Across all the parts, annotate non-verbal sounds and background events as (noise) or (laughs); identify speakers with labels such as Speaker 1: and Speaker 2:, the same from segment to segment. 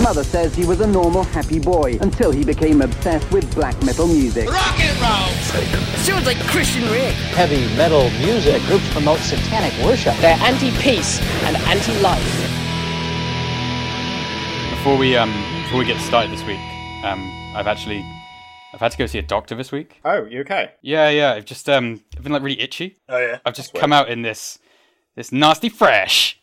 Speaker 1: His mother says he was a normal, happy boy until he became obsessed with black metal music.
Speaker 2: Rock and roll!
Speaker 3: Sounds like Christian Rick.
Speaker 4: Heavy metal music. Groups promote satanic worship.
Speaker 3: They're anti-peace and anti-life.
Speaker 5: Before we um before we get started this week, um I've actually I've had to go see a doctor this week.
Speaker 6: Oh, you okay?
Speaker 5: Yeah, yeah. I've just um I've been like really itchy.
Speaker 6: Oh yeah.
Speaker 5: I've just come out in this this nasty fresh.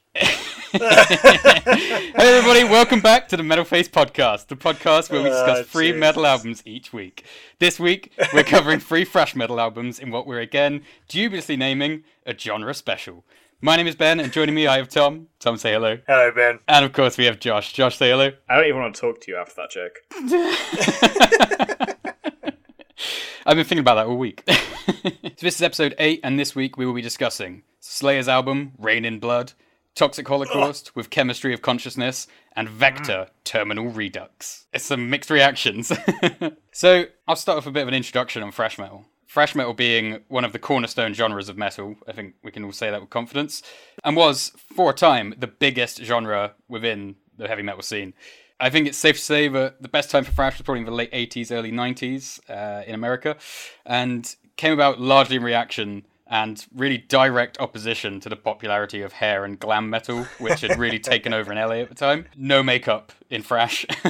Speaker 5: (laughs) hey everybody, welcome back to the Metal Face Podcast, the podcast where we ah, discuss
Speaker 6: Oh,
Speaker 5: free
Speaker 6: Jesus.
Speaker 5: metal albums each week. This week, we're (laughs) covering three fresh metal albums in what we're again dubiously naming a genre special. My name is Ben, and joining me I have Tom. Tom, say hello.
Speaker 6: Hello, Ben.
Speaker 5: And of course, we have Josh. Josh, say hello.
Speaker 6: I don't even want to talk to you after that joke. (laughs)
Speaker 5: I've been thinking about that all week. so this is episode 8, and this week we will be discussing Slayer's album, Reign in Blood, Toxic Holocaust with Chemistry of Consciousness, and Vektor, Terminal Redux. It's some mixed reactions. (laughs) so I'll start off with a bit of an introduction on thrash metal. Thrash metal being one of the cornerstone genres of metal, I think we can all say that with confidence, and was, for a time, the biggest genre within the heavy metal scene. I think it's safe to say that the best time for thrash was probably in the late 80s, early 90s uh, in America, and came about largely in reaction and really direct opposition to the popularity of hair and glam metal, which had really (laughs) taken over in LA at the time. No makeup in thrash. (laughs)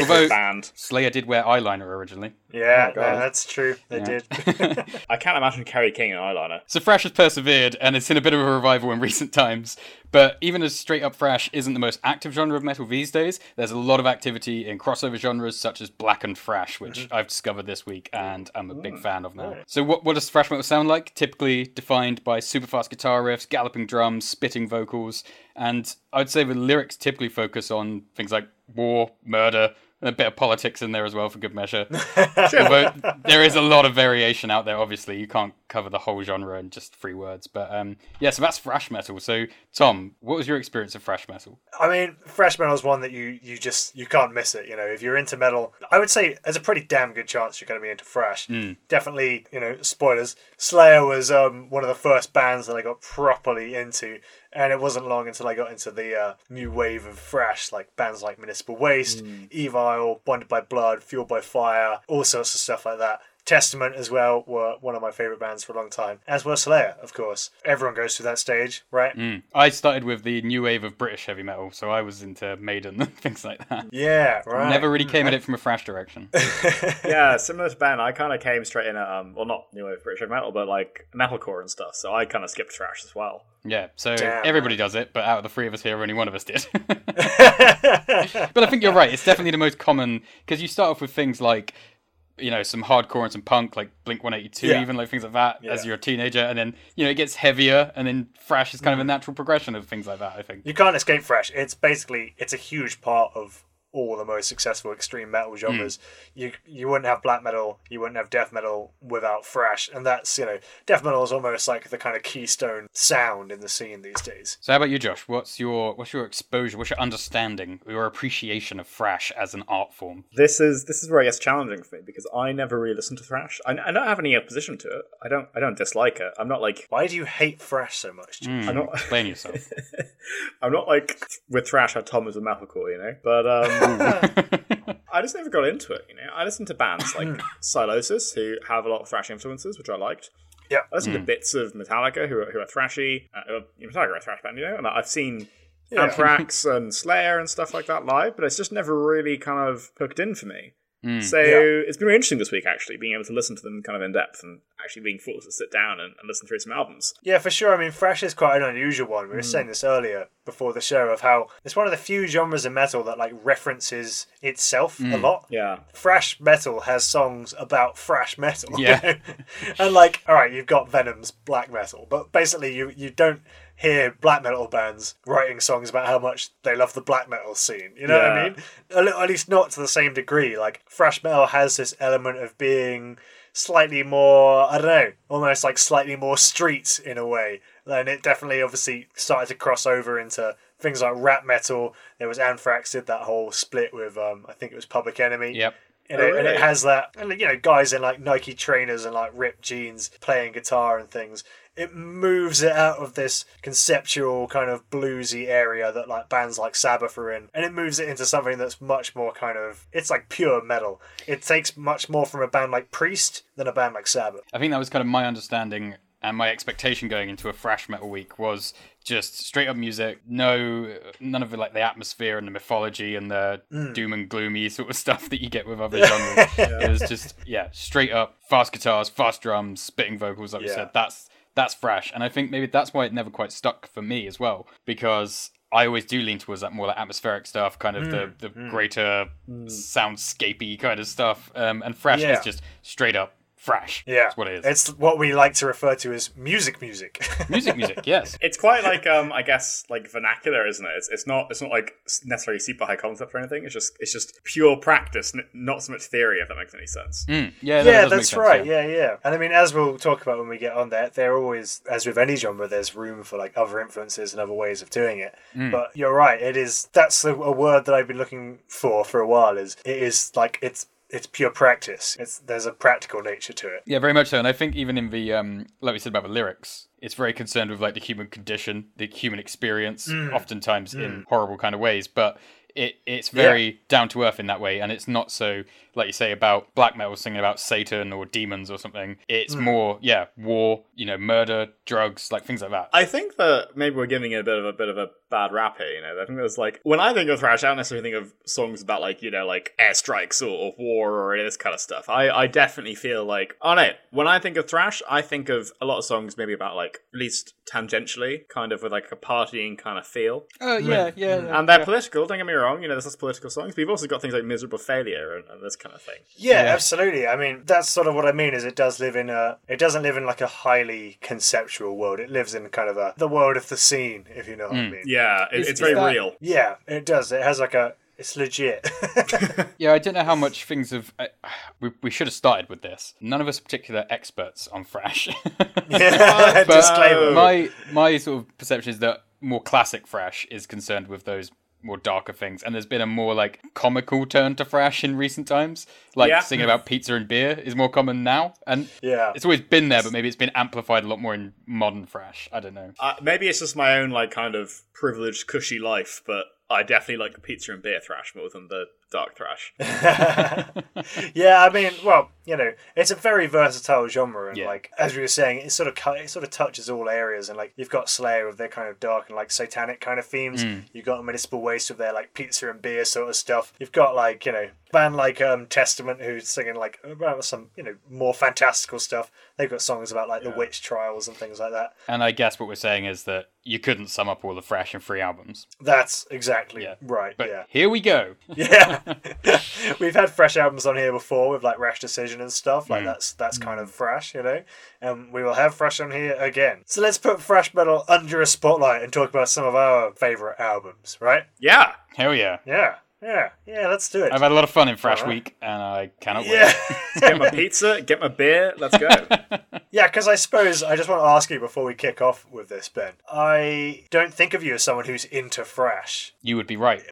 Speaker 5: Although
Speaker 6: band.
Speaker 5: Slayer did wear eyeliner originally.
Speaker 6: Yeah,
Speaker 7: Oh,
Speaker 6: no, that's true. They
Speaker 5: Yeah.
Speaker 6: did. (laughs) (laughs)
Speaker 7: I can't imagine Kerry King in eyeliner.
Speaker 5: So thrash has persevered, and it's in a bit of a revival in recent times. But even as straight up thrash isn't the most active genre of metal these days, there's a lot of activity in crossover genres such as black and thrash, which mm-hmm. I've discovered this week and I'm a big mm, fan of now. So what, what does thrash metal sound like? Typically defined by super fast guitar riffs, galloping drums, spitting vocals, and I'd say the lyrics typically focus on things like war, murder, and a bit of politics in there as well for good measure. (laughs) Although there is a lot of variation out there. Obviously, you can't cover the whole genre in just three words. But um, yeah, so that's thrash metal. So Tom, what was your experience of thrash metal?
Speaker 6: I mean, thrash metal is one that you you just you can't miss it. You know, if you're into metal, I would say there's a pretty damn good chance you're going to be into thrash. Definitely, you know, spoilers. Slayer was um, one of the first bands that I got properly into, and it wasn't long until I got into the uh, new wave of thrash, like bands like Municipal Waste, Evile, Bonded by Blood, Fueled by Fire, all sorts of stuff like that. Testament as well were one of my favorite bands for a long time, as were Slayer, of course. Everyone goes through that stage, right?
Speaker 5: I started with the new wave of British heavy metal, so I was into Maiden (laughs) and things like that.
Speaker 6: Yeah, right.
Speaker 5: Never really came at it from a thrash direction. (laughs)
Speaker 7: Yeah, similar to Ben, I kind of came straight in at, um, well, not new wave British heavy metal, but like metalcore and stuff. So I kind of skipped thrash as well.
Speaker 5: Yeah, so
Speaker 6: Damn.
Speaker 5: everybody does it, but out of the three of us here, only one of us did. (laughs) but I think you're right. It's definitely the most common because you start off with things like, you know, some hardcore and some punk, like Blink 182,
Speaker 6: Yeah.
Speaker 5: even like things like that as you're a teenager, and then you know it gets heavier, and then thrash is kind of a mm. natural progression of things like that. I think.
Speaker 6: You can't escape thrash. It's basically it's a huge part of all the most successful extreme metal genres. You you wouldn't have black metal, you wouldn't have death metal without thrash, and that's you know death metal is almost like the kind of keystone sound in the scene these days.
Speaker 5: So how about you, Josh? What's your what's your exposure? What's your understanding, your appreciation of thrash as an art form?
Speaker 7: This is this is where I gets challenging for me because I never really listened to thrash. I, I don't have any opposition to it. I don't I don't dislike it. I'm not like
Speaker 6: Why do you hate thrash so much? Jim?
Speaker 7: I'm not
Speaker 5: Explain yourself. (laughs)
Speaker 7: I'm not like with thrash how Tom is with metalcore, you know. But um, I just never got into it. You know, I listened to bands like Sylosis who have a lot of thrash influences, which I liked.
Speaker 6: Yeah.
Speaker 7: I listened to bits of Metallica who are, who are thrashy. Uh, Metallica are a thrash band, you know, and I've seen Anthrax and Slayer and stuff like that live, but it's just never really kind of hooked in for me. Mm. So it's been really interesting this week, actually, being able to listen to them kind of in depth and actually being forced to sit down and, and listen through some albums.
Speaker 6: Yeah, for sure. I mean, thrash is quite an unusual one. We were mm. saying this earlier before the show of how it's one of the few genres of metal that like references itself a mm. lot.
Speaker 7: Yeah.
Speaker 6: thrash metal has songs about thrash metal.
Speaker 5: Yeah. (laughs)
Speaker 6: and like, all right, you've got Venom's black metal, but basically, you you don't hear black metal bands writing songs about how much they love the black metal scene. You know what I mean? At least not to the same degree. Like thrash metal has this element of being slightly more, I don't know, almost like slightly more street in a way. And it definitely, obviously, started to cross over into things like rap metal. There was Anthrax did that whole split with, um, I think it was Public Enemy.
Speaker 5: Yep.
Speaker 6: Know,
Speaker 7: Oh,
Speaker 6: and it has that, and you know, guys in like Nike trainers and like ripped jeans playing guitar and things. It moves it out of this conceptual kind of bluesy area that like bands like Sabbath are in, and it moves it into something that's much more kind of it's like pure metal. It takes much more from a band like Priest than a band like Sabbath.
Speaker 5: I think that was kind of my understanding and my expectation going into a thrash metal week was just straight up music no none of it like the atmosphere and the mythology and the mm. doom and gloomy sort of (laughs) stuff that you get with other genres (laughs) it was just yeah straight up fast guitars fast drums spitting vocals like we
Speaker 6: Yeah.
Speaker 5: said that's that's fresh. and i think maybe that's why it never quite stuck for me as well because I always do lean towards that more like atmospheric stuff, kind of the, mm, the mm. greater mm. soundscapey kind of stuff. Um, and fresh
Speaker 6: Yeah.
Speaker 5: is just straight up thrash.
Speaker 6: Yeah,
Speaker 5: That's what it is.
Speaker 6: It's what we like to refer to as music, music. (laughs)
Speaker 5: music, music, yes. (laughs)
Speaker 7: It's quite like um, I guess like vernacular, isn't it? It's, it's not it's not like necessarily super high concept or anything. It's just it's just pure practice, n- not so much theory. If that makes any sense.
Speaker 5: Mm, yeah, no, that
Speaker 6: yeah,
Speaker 5: does make
Speaker 6: that's
Speaker 5: sense,
Speaker 6: right.
Speaker 5: yeah.
Speaker 6: Yeah. yeah, And I mean, as we'll talk about when we get on there, there always, as with any genre, there's room for like other influences and other ways of doing it.
Speaker 5: Mm.
Speaker 6: But you're right. It is. That's a, a word that I've been looking for for a while. Is it is like it's it's pure practice. It's there's a practical nature to it.
Speaker 5: Yeah, very much so. And I think even in the um, like we said about the lyrics, it's very concerned with like the human condition, the human experience,
Speaker 6: Mm.
Speaker 5: oftentimes in horrible kind of ways. But it it's very down to earth in that way, and it's not so like you say about black metal singing about Satan or demons or something. It's
Speaker 6: Mm.
Speaker 5: more yeah, war, you know, murder, drugs, like things like that.
Speaker 7: I think that maybe we're giving it a bit of a bit of a bad rap here. You know, I think there's like when I think of thrash, I don't necessarily think of songs about like you know like airstrikes or, or war or this kind of stuff. I I definitely feel like oh no, when I think of thrash, I think of a lot of songs maybe about like at least tangentially, kind of with like a partying kind of feel.
Speaker 5: Oh yeah, mm. yeah.
Speaker 7: And they're political. Don't get me wrong. You know, there's lots of political songs, but you've also got things like "Miserable Failure" and, and this kind of thing.
Speaker 6: Yeah, absolutely. I mean, that's sort of what I mean. Is it does live in a. It doesn't live in like a highly conceptual world. It lives in kind of a the world of the scene, if you know what I mm. mean.
Speaker 7: Yeah, it,
Speaker 5: Is-
Speaker 7: it's
Speaker 5: is
Speaker 7: very
Speaker 5: that-
Speaker 7: real.
Speaker 6: Yeah, it does. It has like a. It's legit. (laughs)
Speaker 5: Yeah, I don't know how much things have. Uh, we, we should have started with this. None of us are particular experts on thrash. (laughs)
Speaker 6: yeah, (laughs)
Speaker 5: But
Speaker 6: disclaimer.
Speaker 5: my my sort of perception is that more classic thrash is concerned with those more darker things, and there's been a more like comical turn to thrash in recent times. Like
Speaker 7: Yeah.
Speaker 5: singing about pizza and beer is more common now, and
Speaker 6: Yeah.
Speaker 5: it's always been there, but maybe it's been amplified a lot more in modern thrash. I don't know.
Speaker 7: Uh, maybe it's just my own like kind of privileged, cushy life, but I definitely like the pizza and beer thrash more than the dark thrash. (laughs) (laughs)
Speaker 6: yeah, I mean, well, you know, it's a very versatile genre, and
Speaker 5: Yeah.
Speaker 6: like as we were saying, it sort of it sort of touches all areas, and like you've got Slayer with their kind of dark and like satanic kind of themes. You've got Municipal Waste with their like pizza and beer sort of stuff. You've got like you know band like um Testament who's singing like about some you know more fantastical stuff. They've got songs about like the witch trials and things like that.
Speaker 5: And I guess what we're saying is that you couldn't sum up all the thrash and free albums.
Speaker 6: That's exactly
Speaker 5: Yeah.
Speaker 6: right.
Speaker 5: But
Speaker 6: yeah.
Speaker 5: here we go. (laughs)
Speaker 6: Yeah, (laughs) we've had fresh albums on here before with like Rash Decision and stuff.
Speaker 5: Mm.
Speaker 6: Like that's that's kind of fresh, you know. And we will have fresh on here again. So let's put fresh metal under a spotlight and talk about some of our favorite albums, right?
Speaker 7: Yeah,
Speaker 5: Hell yeah.
Speaker 6: Yeah, yeah, yeah. Let's do it.
Speaker 5: I've had a lot of fun in Thrash
Speaker 6: Alright.
Speaker 5: Week, and I cannot wait. (laughs)
Speaker 6: yeah,
Speaker 7: get my pizza, get my beer, let's go. (laughs)
Speaker 6: yeah. Because I suppose I just want to ask you before we kick off with this, Ben. I don't think of you as someone who's into thrash.
Speaker 5: wait. You would be right.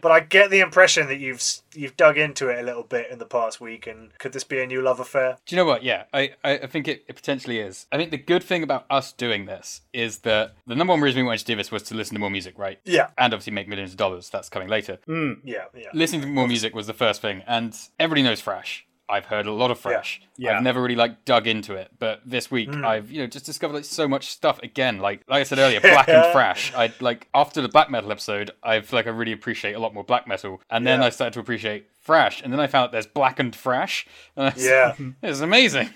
Speaker 6: But I get the impression that you've s- you've dug into it a little bit in the past week, and could this be a new love affair?
Speaker 5: Do you know what? Yeah, I, I, think it, it potentially is. I think the good thing about us doing this is that the number one reason we wanted to do this was to listen to more music, right?
Speaker 6: Yeah,
Speaker 5: And obviously make millions of dollars. That's coming later.
Speaker 6: Hmm, yeah, yeah.
Speaker 5: Listening to more music was the first thing, and everybody knows Thrash. I've heard a lot of Thrash.
Speaker 7: Yeah.
Speaker 5: I've never really like dug into it, but this week
Speaker 6: Hmm.
Speaker 5: I've you know just discovered like so much stuff again. Like like I said earlier, black and (laughs) thrash. I like after the black metal episode, I feel like I really appreciate a lot more black metal, and then
Speaker 6: Yeah.
Speaker 5: I started to appreciate thrash, and then I found out there's black and thrash. (laughs) And
Speaker 6: Yeah. (laughs)
Speaker 5: it's amazing.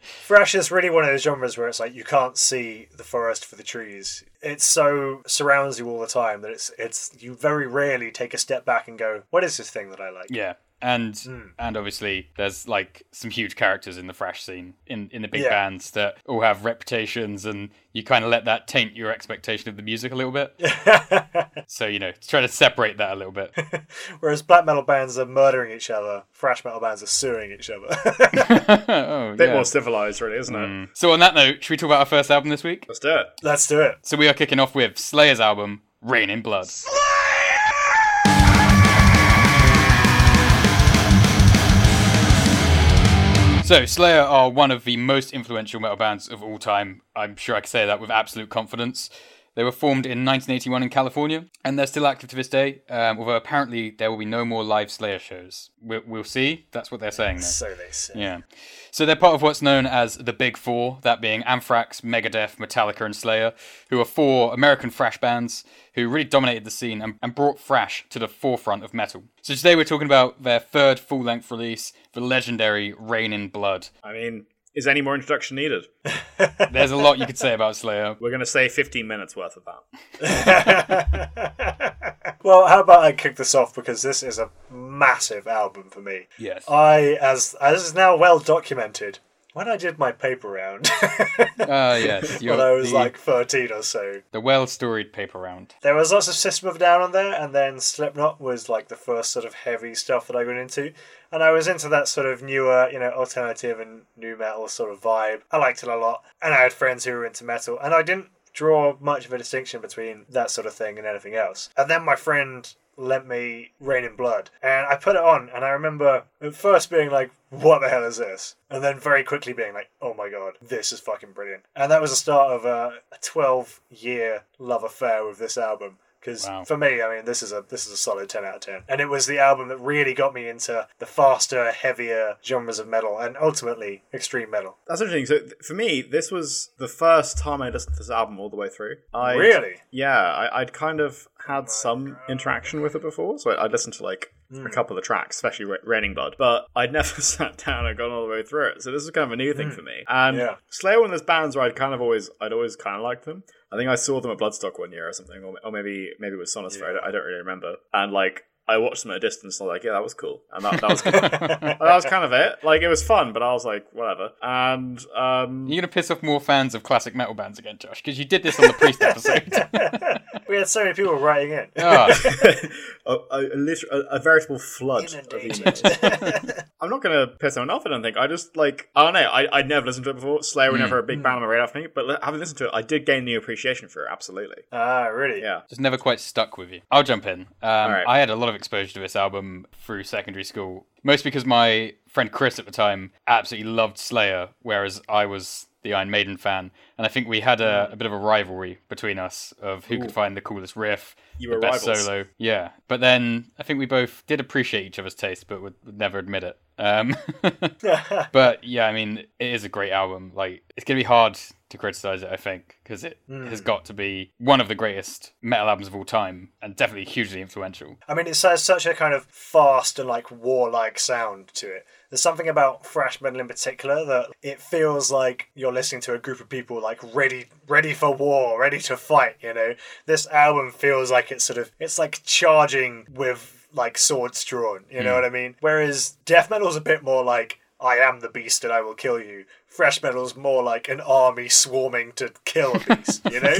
Speaker 6: Thrash is really one of those genres where it's like you can't see the forest for the trees. It so surrounds you all the time that it's it's you very rarely take a step back and go, "What is this thing that I like?"
Speaker 5: Yeah. And
Speaker 6: Hmm.
Speaker 5: and obviously there's like some huge characters in the thrash scene in, in the big
Speaker 6: Yeah.
Speaker 5: bands that all have reputations and you kind of let that taint your expectation of the music a little bit. (laughs) so you know, try to separate that a little bit. (laughs)
Speaker 6: Whereas black metal bands are murdering each other, thrash metal bands are suing each other. (laughs)
Speaker 5: oh,
Speaker 7: bit
Speaker 5: yeah.
Speaker 7: more civilized, really, isn't it?
Speaker 5: So on that note, should we talk about our first album this week?
Speaker 7: Let's do it.
Speaker 6: Let's do it.
Speaker 5: So we are kicking off with Slayer's album, Reign in Blood. So, Slayer are one of the most influential metal bands of all time. I'm sure I can say that with absolute confidence. They were formed in 1981 in California, and they're still active to this day. Um, although apparently there will be no more live Slayer shows. We'll, we'll see. That's what they're saying. There.
Speaker 6: So they say.
Speaker 5: Yeah. So they're part of what's known as the Big Four, that being Anthrax, Megadeth, Metallica, and Slayer, who are four American thrash bands who really dominated the scene and, and brought thrash to the forefront of metal. So today we're talking about their third full length release, the legendary Reign in Blood.
Speaker 7: I mean, is any more introduction needed? (laughs)
Speaker 5: There's a lot you could say about Slayer.
Speaker 7: We're going to say 15 minutes worth of that. (laughs)
Speaker 6: well, how about I kick this off because this is a massive album for me.
Speaker 5: Yes.
Speaker 6: I, as as is now well documented, when I did my paper round
Speaker 5: Ah, (laughs) yes.
Speaker 6: when I was
Speaker 5: the,
Speaker 6: like thirteen or so,
Speaker 5: the well storied paper round.
Speaker 6: there was lots of System of Down on there, and then Slipknot was like the first sort of heavy stuff that I got into. And I was into that sort of newer, you know, alternative and new metal sort of vibe. I liked it a lot, and I had friends who were into metal, and I didn't draw much of a distinction between that sort of thing and anything else. And then my friend lent me Reign in Blood, and I put it on, and I remember at first being like, "What the hell is this?" And then very quickly being like, "Oh my god, this is fucking brilliant!" And that was the start of a, a twelve-year love affair with this album. Because
Speaker 5: Wow.
Speaker 6: for me, I mean, this is a this is a solid ten out of ten, and it was the album that really got me into the faster, heavier genres of metal, and ultimately extreme metal.
Speaker 7: That's interesting. So th- for me, this was the first time I listened to this album all the way through. I
Speaker 6: Really?
Speaker 7: Yeah, I, I'd kind of had oh some interaction with it before, so I, I'd listened to like a hmm. couple of the tracks, especially Ra- Raining Blood, but I'd (laughs) never sat down and gone all the way through it. So this is kind of a new thing hmm. for me. And
Speaker 6: Yeah.
Speaker 7: Slayer, one of those bands where I'd kind of always, I'd always kind of liked them. I think I saw them at Bloodstock one year or something, or, or maybe maybe it was Sonisphere. I, don't, I don't really remember. And like. I watched them at a distance and I was like, yeah, that was cool. And that, that was (laughs) that was kind of it. Like it was fun, but I was like, whatever. And um
Speaker 5: You're going to piss off more fans of classic metal bands again, Josh, because you did this on the Priest (laughs) episode. (laughs)
Speaker 6: We had so many people writing in.
Speaker 5: Ah,
Speaker 7: a, a, a, liter- a, a veritable flood of emails. I'm not going to piss anyone off, I don't think. I just, like, I don't know. I, I'd never listened to it before. Slayer were never a big band on my radar for me, but having listened to it, I did gain new appreciation for it, absolutely.
Speaker 6: ah, really?
Speaker 7: Yeah.
Speaker 5: just never quite stuck with you. I'll jump in. Um,
Speaker 7: right.
Speaker 5: I had a lot of exposure to this album through secondary school, mostly because my friend Chris at the time absolutely loved Slayer, whereas I was the Iron Maiden fan, and I think we had a, a bit of a rivalry between us of who could find the coolest riff,
Speaker 7: You
Speaker 5: the
Speaker 7: were
Speaker 5: best
Speaker 7: rivals.
Speaker 5: solo. Yeah, but then I think we both did appreciate each other's taste, but would, would never admit it. Um, (laughs) (laughs) but yeah, I mean, it is a great album. Like, it's gonna be hard to criticize it, I think, because it hmm. has got to be one of the greatest metal albums of all time, and definitely hugely influential.
Speaker 6: I mean, it has such a kind of fast and like warlike sound to it. There's something about thrash metal in particular that it feels like you're listening to a group of people like ready, ready for war, ready to fight. You know, this album feels like it's sort of it's like charging with like swords drawn. You know hmm. what I mean? Whereas death metal's a bit more like. I am the beast and I will kill you. Fresh metal's more like an army swarming to kill a beast, you know? (laughs) (laughs)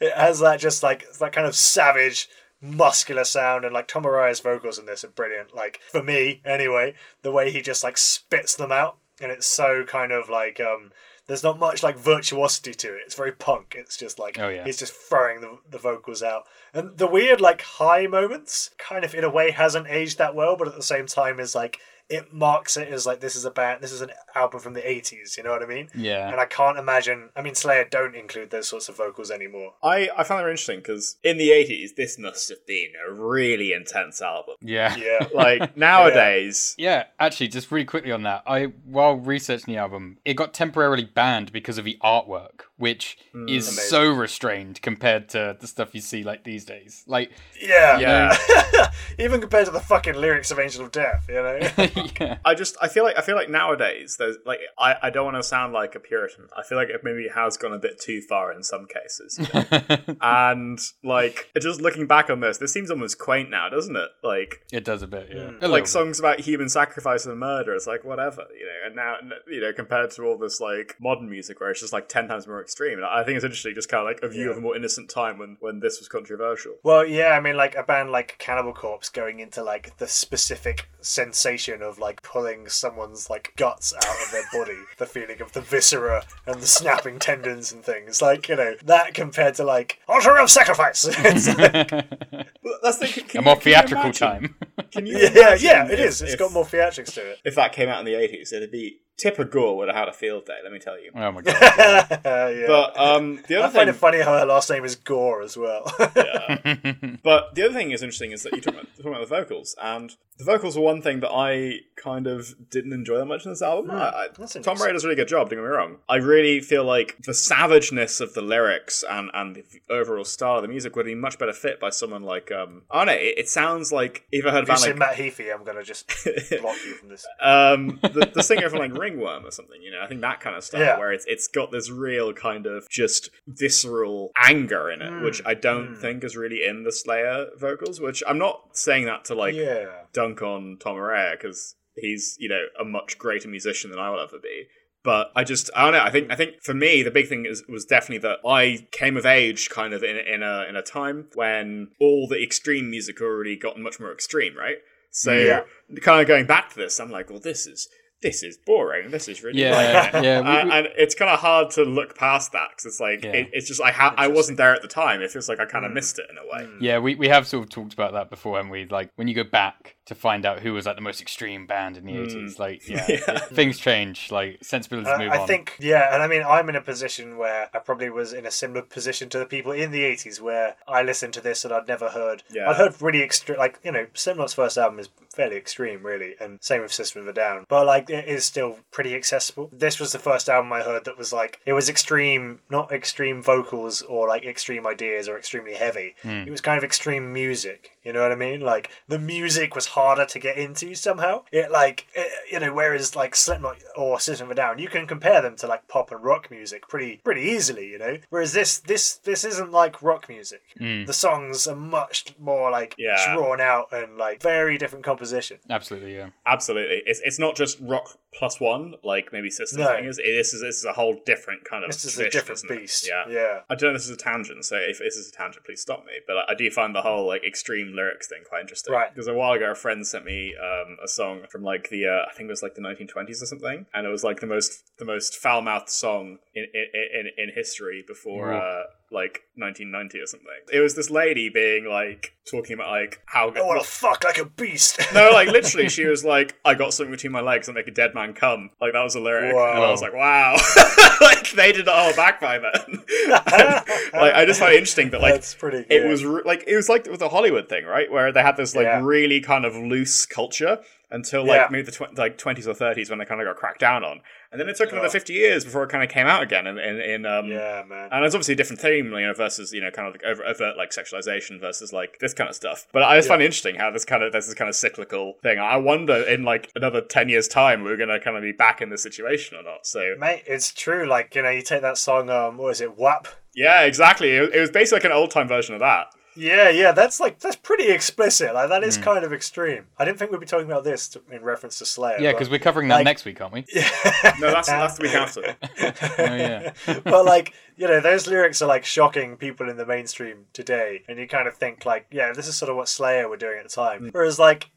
Speaker 6: it has that just like that kind of savage muscular sound and like Tom Araya's vocals in this are brilliant. Like for me anyway, the way he just like spits them out and it's so kind of like um there's not much like virtuosity to it. It's very punk. It's just like
Speaker 5: Oh, yeah.
Speaker 6: he's just throwing the, the vocals out. And the weird like high moments kind of in a way hasn't aged that well, but at the same time is like it marks it as like this is a band this is an album from the 80s you know what i mean
Speaker 5: Yeah.
Speaker 6: and i can't imagine i mean slayer don't include those sorts of vocals anymore
Speaker 7: I, I found that interesting because in the 80s, this must have been a really intense album.
Speaker 5: Yeah.
Speaker 6: yeah (laughs)
Speaker 7: Like nowadays,
Speaker 5: Yeah, actually, just really quickly on that, I while researching the album, it got temporarily banned because of the artwork, which hmm. is
Speaker 6: Amazing.
Speaker 5: so restrained compared to the stuff you see like these days. Like,
Speaker 6: yeah
Speaker 7: yeah. (laughs)
Speaker 6: even compared to the fucking lyrics of angel of death you know (laughs)
Speaker 5: yeah,
Speaker 7: I just I feel like I feel like nowadays there's like I, I don't want to sound like a Puritan. I feel like it maybe has gone a bit too far in some cases. (laughs) and like just looking back on this, this seems almost quaint now, doesn't it? Like
Speaker 5: it does a bit. Yeah, hmm. A
Speaker 7: like
Speaker 5: bit.
Speaker 7: songs about human sacrifice and murder. It's like whatever, you know. And now you know compared to all this like modern music where it's just like ten times more extreme. And I think it's interesting, just kind of like a view of a more innocent time when when this was controversial.
Speaker 6: well yeah i mean like a band like cannibal corpse going into like the specific sensation of like pulling someone's like guts out of their body (laughs) the feeling of the viscera and the snapping tendons and things like you know that compared to like altar of sacrifice (laughs) it's like (laughs)
Speaker 7: that's the can
Speaker 5: a more
Speaker 7: can
Speaker 5: theatrical
Speaker 7: imagine-
Speaker 5: time.
Speaker 7: Can you
Speaker 6: Yeah,
Speaker 7: imagine
Speaker 6: yeah, it
Speaker 7: if-
Speaker 6: is. It's
Speaker 7: if-
Speaker 6: got more theatrics to it.
Speaker 7: If that came out in the eighties, it'd be Tipper Gore would have had a field day. Let me tell you.
Speaker 5: Oh my (laughs) god.
Speaker 6: yeah.
Speaker 7: But um, the
Speaker 6: I
Speaker 7: other
Speaker 6: find
Speaker 7: thing,
Speaker 6: it funny how her last name is Gore as well. yeah. (laughs)
Speaker 7: but the other thing is interesting is that you talk about, talking about the vocals, and the vocals were one thing that I kind of didn't enjoy that much in this album. I, I, Tom. Ray does a really good job. Don't get me wrong. I really feel like the savageness of the lyrics and and the overall style of the music would be much better fit by someone like um. I don't know. It, it sounds like if I heard
Speaker 6: if
Speaker 7: about like
Speaker 6: Matt Heafy, I'm gonna just (laughs) block you from this.
Speaker 7: um the, the (laughs) singer from like Ringworm or something, you know, I think that kind of stuff
Speaker 6: Yeah.
Speaker 7: where it's it's got this real kind of just visceral anger in it, which I don't think is really in the Slayer vocals. Which I'm not saying that to like
Speaker 6: yeah.
Speaker 7: Dunk on Tom Araya because he's you know a much greater musician than I will ever be. But I just I don't know. I think I think for me the big thing is, was definitely that I came of age kind of in in a in a time when all the extreme music already gotten much more extreme, right? So
Speaker 6: Yeah.
Speaker 7: kind of going back to this, I'm like, well, this is this is boring. This is really
Speaker 5: Yeah,
Speaker 7: boring.
Speaker 5: yeah, we-
Speaker 7: and,
Speaker 5: we-
Speaker 7: and it's kind of hard to look past that because it's like
Speaker 5: Yeah.
Speaker 7: it, it's just I ha- I wasn't there at the time. It feels like I kind of mm. missed it in a way. Mm.
Speaker 5: Yeah, we, we have sort of talked about that before, haven't we? Like when you go back to find out who was like the most extreme band in the mm. eighties, like (laughs) yeah,
Speaker 7: Yeah.
Speaker 5: things change, like sensibilities
Speaker 6: Uh,
Speaker 5: move
Speaker 6: I
Speaker 5: on.
Speaker 6: think, yeah, and I mean, I'm in a position where I probably was in a similar position to the people in the 80s where I listened to this and I'd never heard.
Speaker 7: Yeah.
Speaker 6: I'd heard really extreme, like, you know, Slipknot's first album is fairly extreme, really, and same with System of a Down. But, like, it is still pretty accessible. This was the first album I heard that was, like, it was extreme, not extreme vocals or, like, extreme ideas or extremely heavy. Hmm. It was kind of extreme music. You know what I mean? Like, the music was harder to get into somehow. It, like, it, you know, whereas, like, Slipknot or System of a Down, you can compare them to, like, pop and rock music pretty pretty easily, you know? Whereas this this this isn't like rock music. Hmm. The songs are much more, like,
Speaker 7: Yeah.
Speaker 6: drawn out and, like, very different composition.
Speaker 5: Absolutely, yeah.
Speaker 7: Absolutely, it's it's not just rock plus one like maybe System
Speaker 6: No.
Speaker 7: thing is. This is this is a whole different kind of.
Speaker 6: This is a different beast.
Speaker 7: Yeah.
Speaker 6: Yeah.
Speaker 7: I don't know if this is a tangent, so if this is a tangent, please stop me. But I, I do find the whole like extreme lyrics thing quite interesting.
Speaker 6: Right.
Speaker 7: Because a while ago, a friend sent me um, a song from like the uh, I think it was like the 1920s or something, and it was like the most the most foul mouthed song in in, in in history before.
Speaker 5: Ooh.
Speaker 7: Uh, like 1990 or something. It was this lady being like talking about like how
Speaker 6: I want to (laughs) fuck like a beast. (laughs)
Speaker 7: no, like literally, (laughs) she was like, "I got something between my legs and make a dead man come." Like that was a lyric, and I was like, "Wow!" like they did not hold back by then. like I just find it interesting that like
Speaker 6: That's pretty
Speaker 7: it was re- like it was like with the Hollywood thing, right? Where they had this like
Speaker 6: Yeah.
Speaker 7: really kind of loose culture until like
Speaker 6: Yeah.
Speaker 7: maybe the tw- like twenties or thirties when they kind of got cracked down on, and then it took another
Speaker 6: Oh.
Speaker 7: fifty years before it kind of came out again. In in, in um,
Speaker 6: Yeah, man.
Speaker 7: and it's obviously a different theme, you know, versus you know, kind of like over, overt like sexualization versus like this kind of stuff. But I just find it interesting how this kind of there's this kind of cyclical thing. I wonder in like another ten years' time we're gonna kind of be back in this situation or not. So
Speaker 6: Mate, it's true. Like, you know, you take that song, um, what is it, WAP?
Speaker 7: yeah, exactly. It, it was basically like an old time version of that.
Speaker 6: Yeah, yeah, that's like that's pretty explicit. Like that is
Speaker 5: Hmm.
Speaker 6: kind of extreme. I didn't think we'd be talking about this to, in reference to Slayer.
Speaker 5: Yeah, because we're covering that
Speaker 6: like-
Speaker 5: next week, aren't we? (laughs) Yeah.
Speaker 7: No, that's that's the week after. (laughs)
Speaker 5: Oh yeah.
Speaker 6: but like you know, those lyrics are like shocking people in the mainstream today, and you kind of think like, yeah, this is sort of what Slayer were doing at the time. Whereas like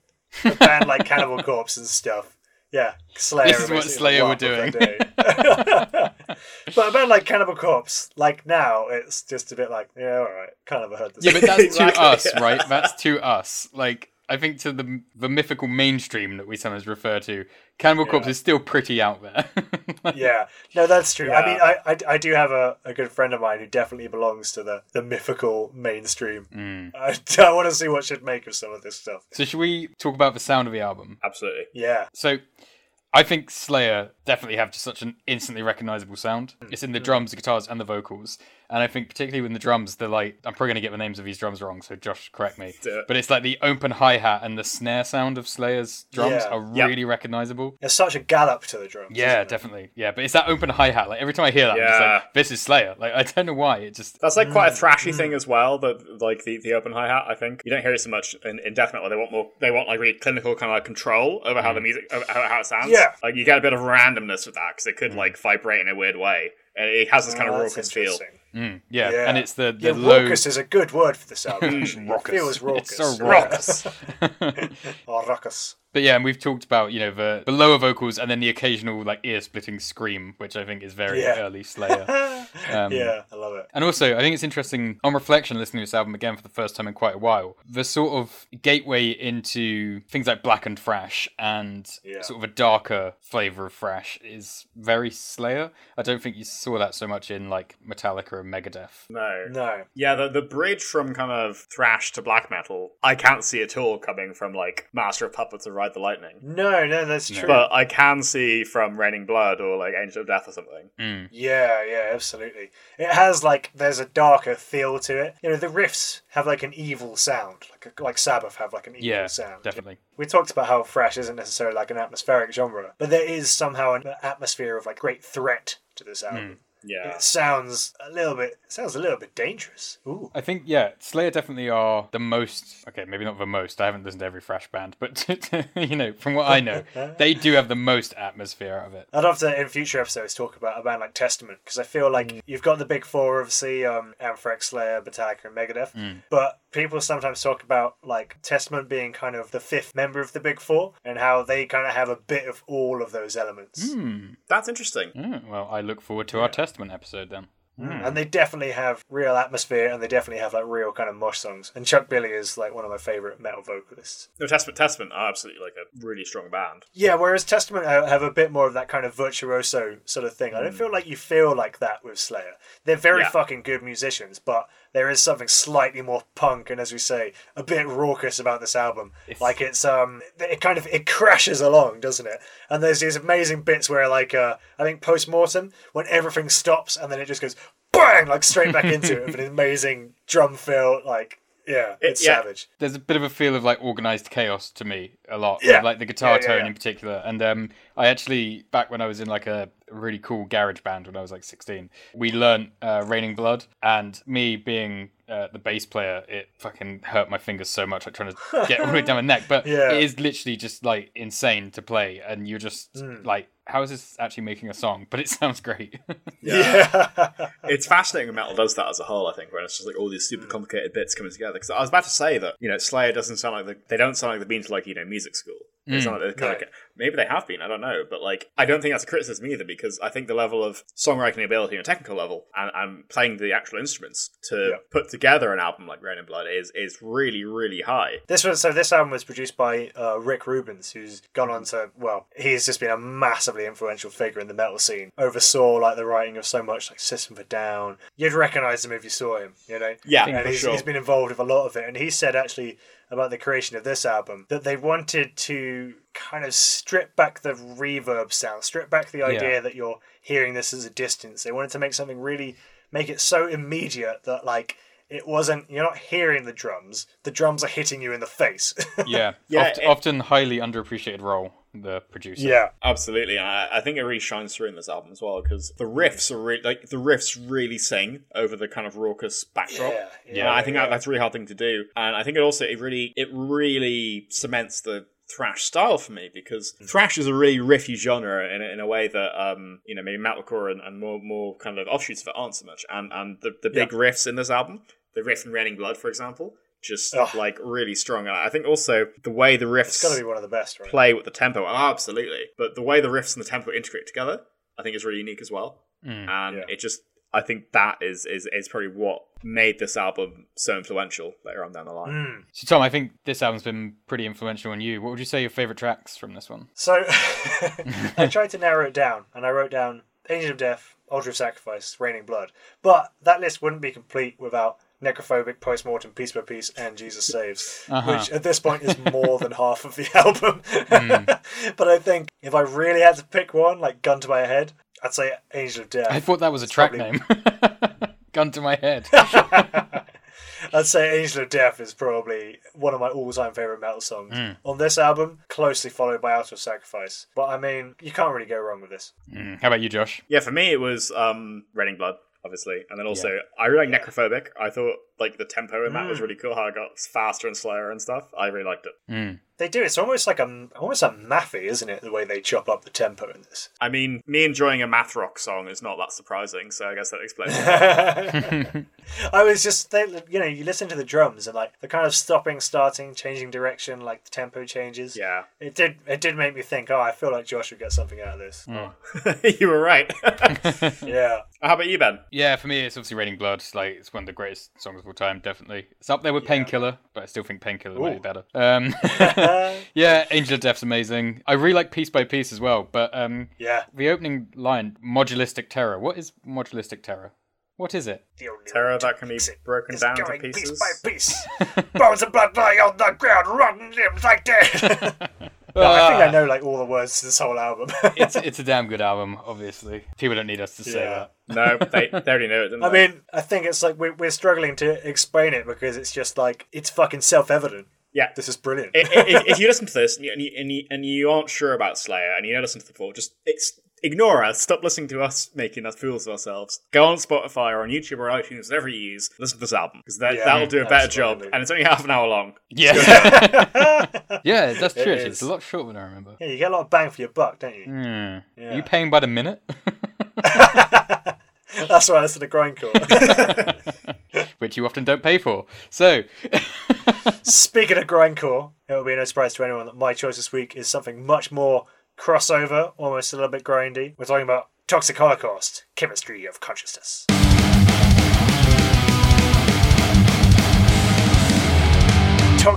Speaker 6: a band like Cannibal Corpse and stuff, yeah, Slayer.
Speaker 5: This is what Slayer were
Speaker 6: WAP of their
Speaker 5: doing. (laughs)
Speaker 6: day. but a band like Cannibal Corpse, like now, it's just a bit like, yeah, all right, kind of heard this.
Speaker 5: Yeah, but that's (laughs)
Speaker 7: Exactly,
Speaker 5: to us,
Speaker 7: yeah.
Speaker 5: right? That's to us. Like, I think to the the mythical mainstream that we sometimes refer to, Cannibal Corpse is still pretty out there. (laughs)
Speaker 6: Yeah, no, that's true. I mean, I, I, I do have a, a good friend of mine who definitely belongs to the, the mythical mainstream.
Speaker 5: Mm.
Speaker 6: I, (laughs) I want to see what should make of some of this stuff.
Speaker 5: so, should we talk about the sound of the album?
Speaker 7: Absolutely.
Speaker 6: Yeah,
Speaker 5: So, I think Slayer definitely have just such an instantly recognizable sound.
Speaker 6: Mm.
Speaker 5: It's in the drums, the guitars, and the vocals. And I think particularly with the drums, they're like I'm probably gonna get the names of these drums wrong, so Josh correct me.
Speaker 7: It.
Speaker 5: But it's like the open hi hat and the snare sound of Slayer's drums
Speaker 6: Yeah.
Speaker 5: are
Speaker 7: Yep.
Speaker 5: really recognizable.
Speaker 6: there's such a gallop to the drums.
Speaker 5: Yeah,
Speaker 6: isn't
Speaker 5: definitely. Yeah, but it's that open hi hat. Like every time I hear that, I'm just
Speaker 7: Yeah.
Speaker 5: like, this is Slayer. Like I don't know why. It just
Speaker 7: That's like quite a
Speaker 6: Mm,
Speaker 7: thrashy mm. thing as well. That like the, the open hi hat. I think you don't hear it so much in, in death metal. They want more. They want like really clinical kind of like control over how the mm. music, over how, how it sounds.
Speaker 6: Yeah.
Speaker 7: like you get a bit of randomness with that because it could mm. like vibrate in a weird way, and it has this oh, kind
Speaker 6: Oh,
Speaker 7: of
Speaker 6: that's
Speaker 7: raucous feel.
Speaker 6: Interesting.
Speaker 5: mm, yeah.
Speaker 6: Yeah.
Speaker 5: and it's the
Speaker 6: Yeah,
Speaker 5: the low.
Speaker 6: raucous is a good word for this album. actually. It
Speaker 5: Raucous.
Speaker 6: feels raucous.
Speaker 5: It's so.
Speaker 7: Raucous.
Speaker 6: or raucous. (laughs) (laughs)
Speaker 5: But yeah, and we've talked about you know the, the lower vocals and then the occasional like ear splitting scream, which I think is very
Speaker 6: Yeah.
Speaker 5: early Slayer. (laughs) Um,
Speaker 6: yeah, I love it.
Speaker 5: And also, I think it's interesting on reflection, listening to this album again for the first time in quite a while. The sort of gateway into things like black and thrash and
Speaker 6: Yeah.
Speaker 5: sort of a darker flavor of thrash is very Slayer. I don't think you saw that so much in like Metallica and Megadeth.
Speaker 7: No.
Speaker 6: No.
Speaker 7: Yeah, the, the bridge from kind of thrash to black metal, I can't see at all coming from like Master of Puppets or Ride the Lightning.
Speaker 6: No, no, that's true.
Speaker 7: But I can see from Raining Blood or like Angel of Death or something. Mm.
Speaker 6: Yeah, yeah, absolutely. It has like there's a darker feel to it. You know, the riffs have like an evil sound, like a, like Sabbath have like an evil
Speaker 5: Yeah,
Speaker 6: sound.
Speaker 5: definitely.
Speaker 6: We talked about how thrash isn't necessarily like an atmospheric genre, but there is somehow an atmosphere of like great threat to this album. Mm.
Speaker 7: Yeah.
Speaker 6: It sounds a little bit sounds a little bit dangerous. Ooh.
Speaker 5: I think yeah, Slayer definitely are the most. Okay, maybe not the most. I haven't listened to every thrash band, but (laughs) you know, from what I know, (laughs) they do have the most atmosphere out of it.
Speaker 6: I'd love to in future episodes talk about a band like Testament because I feel like you've got the big four obviously, um, Anthrax, Slayer, Metallica, and Megadeth, but people sometimes talk about like Testament being kind of the fifth member of the big four and how they kind of have a bit of all of those elements, hmm.
Speaker 7: That's interesting.
Speaker 5: Mm, well, I look forward to our Testament episode then. Hmm. Hmm.
Speaker 6: and they definitely have real atmosphere and they definitely have like real kind of mosh songs. And Chuck Billy is like one of my favorite metal vocalists.
Speaker 7: No, Testament, Testament are absolutely like a really strong band.
Speaker 6: Yeah, whereas Testament have a bit more of that kind of virtuoso sort of thing. I don't feel like you feel like that with Slayer. They're very
Speaker 7: Yeah.
Speaker 6: fucking good musicians, but there is something slightly more punk and, as we say, a bit raucous about this album. Like it's um, it kind of it crashes along, doesn't it? And there's these amazing bits where, like, uh, I think post mortem, when everything stops and then it just goes bang, like straight back into it with an (laughs) amazing drum fill, like. Yeah, it's
Speaker 7: yeah.
Speaker 6: savage.
Speaker 5: There's a bit of a feel of like organized chaos to me a lot.
Speaker 6: Yeah.
Speaker 5: Like the guitar
Speaker 6: Yeah, yeah,
Speaker 5: tone
Speaker 6: yeah.
Speaker 5: in particular. And um, I actually back when I was in like a really cool garage band when I was like 16, we learnt uh, Raining Blood, and me being uh, the bass player, it fucking hurt my fingers so much, like trying to (laughs) get all the way down my neck. But
Speaker 6: Yeah.
Speaker 5: it is literally just like insane to play, and you're just
Speaker 6: Hmm.
Speaker 5: like, how is this actually making a song? But it (laughs) sounds great.
Speaker 6: Yeah. (laughs)
Speaker 7: It's fascinating when metal does that as a whole. I think when it's just like all these super complicated bits coming together. Because I was about to say that you know Slayer doesn't sound like the, they don't sound like they've been to like you know music school. They sound like they're kind of maybe they have been. I don't know, but like I don't think that's a criticism either because I think the level of songwriting ability on a technical level and, and playing the actual instruments to
Speaker 6: Yeah.
Speaker 7: put together an album like Reign and Blood is is really really high.
Speaker 6: This was so. This album was produced by uh, Rick Rubin, who's gone on to well, he's just been a massively influential figure in the metal scene. Oversaw like the writing of so much like System for Down. You'd recognise him if you saw him, you know.
Speaker 7: Yeah,
Speaker 6: and
Speaker 7: for
Speaker 6: he's,
Speaker 7: sure.
Speaker 6: he's been involved with a lot of it. And he said actually about the creation of this album that they wanted to kind of strip back the reverb sound, strip back the idea
Speaker 5: Yeah.
Speaker 6: that you're hearing this as a distance. They wanted to make something really make it so immediate that like it wasn't you're not hearing the drums the drums are hitting you in the face (laughs)
Speaker 5: yeah.
Speaker 7: Yeah,
Speaker 5: Oft-
Speaker 7: it-
Speaker 5: often highly underappreciated role, the producer.
Speaker 6: yeah
Speaker 7: Absolutely, and I, I think it really shines through in this album as well because the riffs are really like the riffs really sing over the kind of raucous backdrop.
Speaker 6: Yeah,
Speaker 7: yeah, I think that, that's a really hard thing to do, and I think it also it really it really cements the thrash style for me because thrash is a really riffy genre in, a- in a way that um you know maybe metalcore and, and more more kind of offshoots of it aren't so much, and and the the big riffs in this album, the riff in Raining Blood, for example. Just
Speaker 6: Ugh.
Speaker 7: like really strong, and I think also the way the riffs
Speaker 6: it's to be one of the best right
Speaker 7: play with the tempo. Oh, absolutely. But the way the riffs and the tempo integrate together, I think is really unique as well. and
Speaker 6: Yeah.
Speaker 7: it just, I think that is, is is probably what made this album so influential later on down the line.
Speaker 6: Mm.
Speaker 5: So Tom, I think this album's been pretty influential on you. What would you say your favorite tracks from this one?
Speaker 6: so (laughs) (laughs) i tried to narrow it down and i wrote down angel of death altar of sacrifice raining blood but that list wouldn't be complete without necrophobic postmortem piece by piece and jesus saves
Speaker 5: Uh-huh.
Speaker 6: which at this point is more than (laughs) half of the album (laughs) but i think if i really had to pick one like gun to my head i'd say angel of death
Speaker 5: I thought that was a track
Speaker 6: probably-
Speaker 5: name. (laughs) Gun to my head.
Speaker 6: I'd say Angel of Death is probably one of my all-time favorite metal songs
Speaker 5: Mm.
Speaker 6: on this album, closely followed by Altar of Sacrifice. But I mean, you can't really go wrong with this.
Speaker 5: Mm. How about you, Josh?
Speaker 7: Yeah, for me it was um, Raining Blood, obviously, and then also I really like Necrophobic. I thought like the tempo in that was really cool. How it got faster and slower and stuff. I really liked it.
Speaker 5: Mm.
Speaker 6: They do. It's almost like a almost a mathy, isn't it? The way they chop up the tempo in this.
Speaker 7: I mean, me enjoying a math rock song is not that surprising, so I guess that explains it. (laughs)
Speaker 6: I was just, they, you know, you listen to the drums and like the kind of stopping, starting, changing direction, like the tempo changes.
Speaker 7: yeah.
Speaker 6: It did. It did make me think. Oh, I feel like Josh would get something out of this. (laughs)
Speaker 7: you were right. (laughs)
Speaker 6: Yeah.
Speaker 7: How about you, Ben?
Speaker 5: Yeah, for me, it's obviously Raining Blood. It's like it's one of the greatest songs of all time, definitely. It's up there with Painkiller, but I still think Painkiller might be better. Um, (laughs) yeah, Angel of Death's amazing. I really like Piece by Piece as well, but um,
Speaker 6: Yeah.
Speaker 5: the opening line, Modulistic Terror. What is Modulistic Terror? What is it?
Speaker 6: The only
Speaker 7: Terror that can be broken down to pieces.
Speaker 6: Piece by (laughs) piece. Bones and blood lie on the ground, rotten limbs like dead. (laughs) No, I think I know like all the words to this whole album.
Speaker 5: It's it's a damn good album, obviously. People don't need us to say
Speaker 6: Yeah.
Speaker 5: that.
Speaker 7: No, they, they already know it, didn't
Speaker 6: I
Speaker 7: they?
Speaker 6: mean, I think it's like we're, we're struggling to explain it because it's just like it's fucking self-evident.
Speaker 7: Yeah.
Speaker 6: This is brilliant.
Speaker 7: I- I- if, if you listen to this and you, and, you, and, you, and you aren't sure about Slayer and you don't listen to the before, just ignore us. Stop listening to us making us fools of ourselves. Go on Spotify or on YouTube or iTunes, whatever you use. Listen to this album because that,
Speaker 6: Yeah,
Speaker 7: that'll do a better
Speaker 6: absolutely.
Speaker 7: job. And it's only half an hour long.
Speaker 5: Yeah. (laughs) yeah, that's true.
Speaker 6: It.
Speaker 5: It's a lot shorter than I remember.
Speaker 6: yeah, you get a lot of bang for your buck, don't you?
Speaker 5: Hmm.
Speaker 6: Yeah.
Speaker 5: Are you paying by the minute? (laughs) (laughs)
Speaker 6: That's why I listen to grindcore.
Speaker 5: Which you often don't pay for. So, (laughs)
Speaker 6: Speaking of grindcore, it will be no surprise to anyone that my choice this week is something much more crossover, almost a little bit grindy. We're talking about Toxic Holocaust, Chemistry of Consciousness.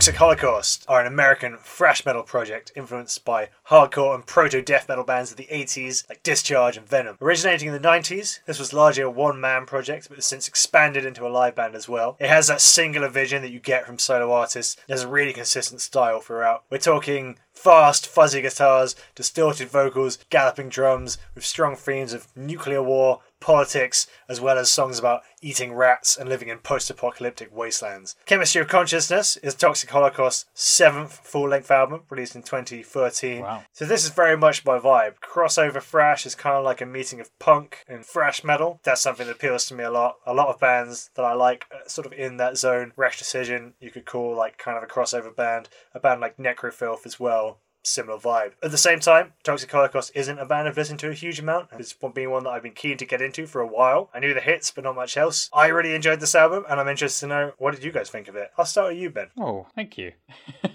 Speaker 6: Toxic Holocaust are an American thrash metal project influenced by hardcore and proto death metal bands of the 80s like Discharge and Venom. Originating in the 90s, this was largely a one man project but has since expanded into a live band as well. It has that singular vision that you get from solo artists. There's a really consistent style throughout. We're talking fast, fuzzy guitars, distorted vocals, galloping drums with strong themes of nuclear war, politics, as well as songs about eating rats and living in post apocalyptic wastelands. Chemistry of Consciousness is Toxic Holocaust's seventh full length album, released in 2013.
Speaker 5: Wow.
Speaker 6: So, this is very much my vibe. Crossover thrash is kind of like a meeting of punk and thrash metal. That's something that appeals to me a lot. A lot of bands that I like, uh, sort of in that zone. Rash Decision, you could call like kind of a crossover band. A band like Necrofilth as well similar vibe. At the same time, Toxic Holocaust isn't a band I've listened to a huge amount. It's been one that I've been keen to get into for a while. I knew the hits, but not much else. I really enjoyed this album, and I'm interested to know what did you guys think of it. I'll start with you, Ben.
Speaker 5: oh, thank you. (laughs)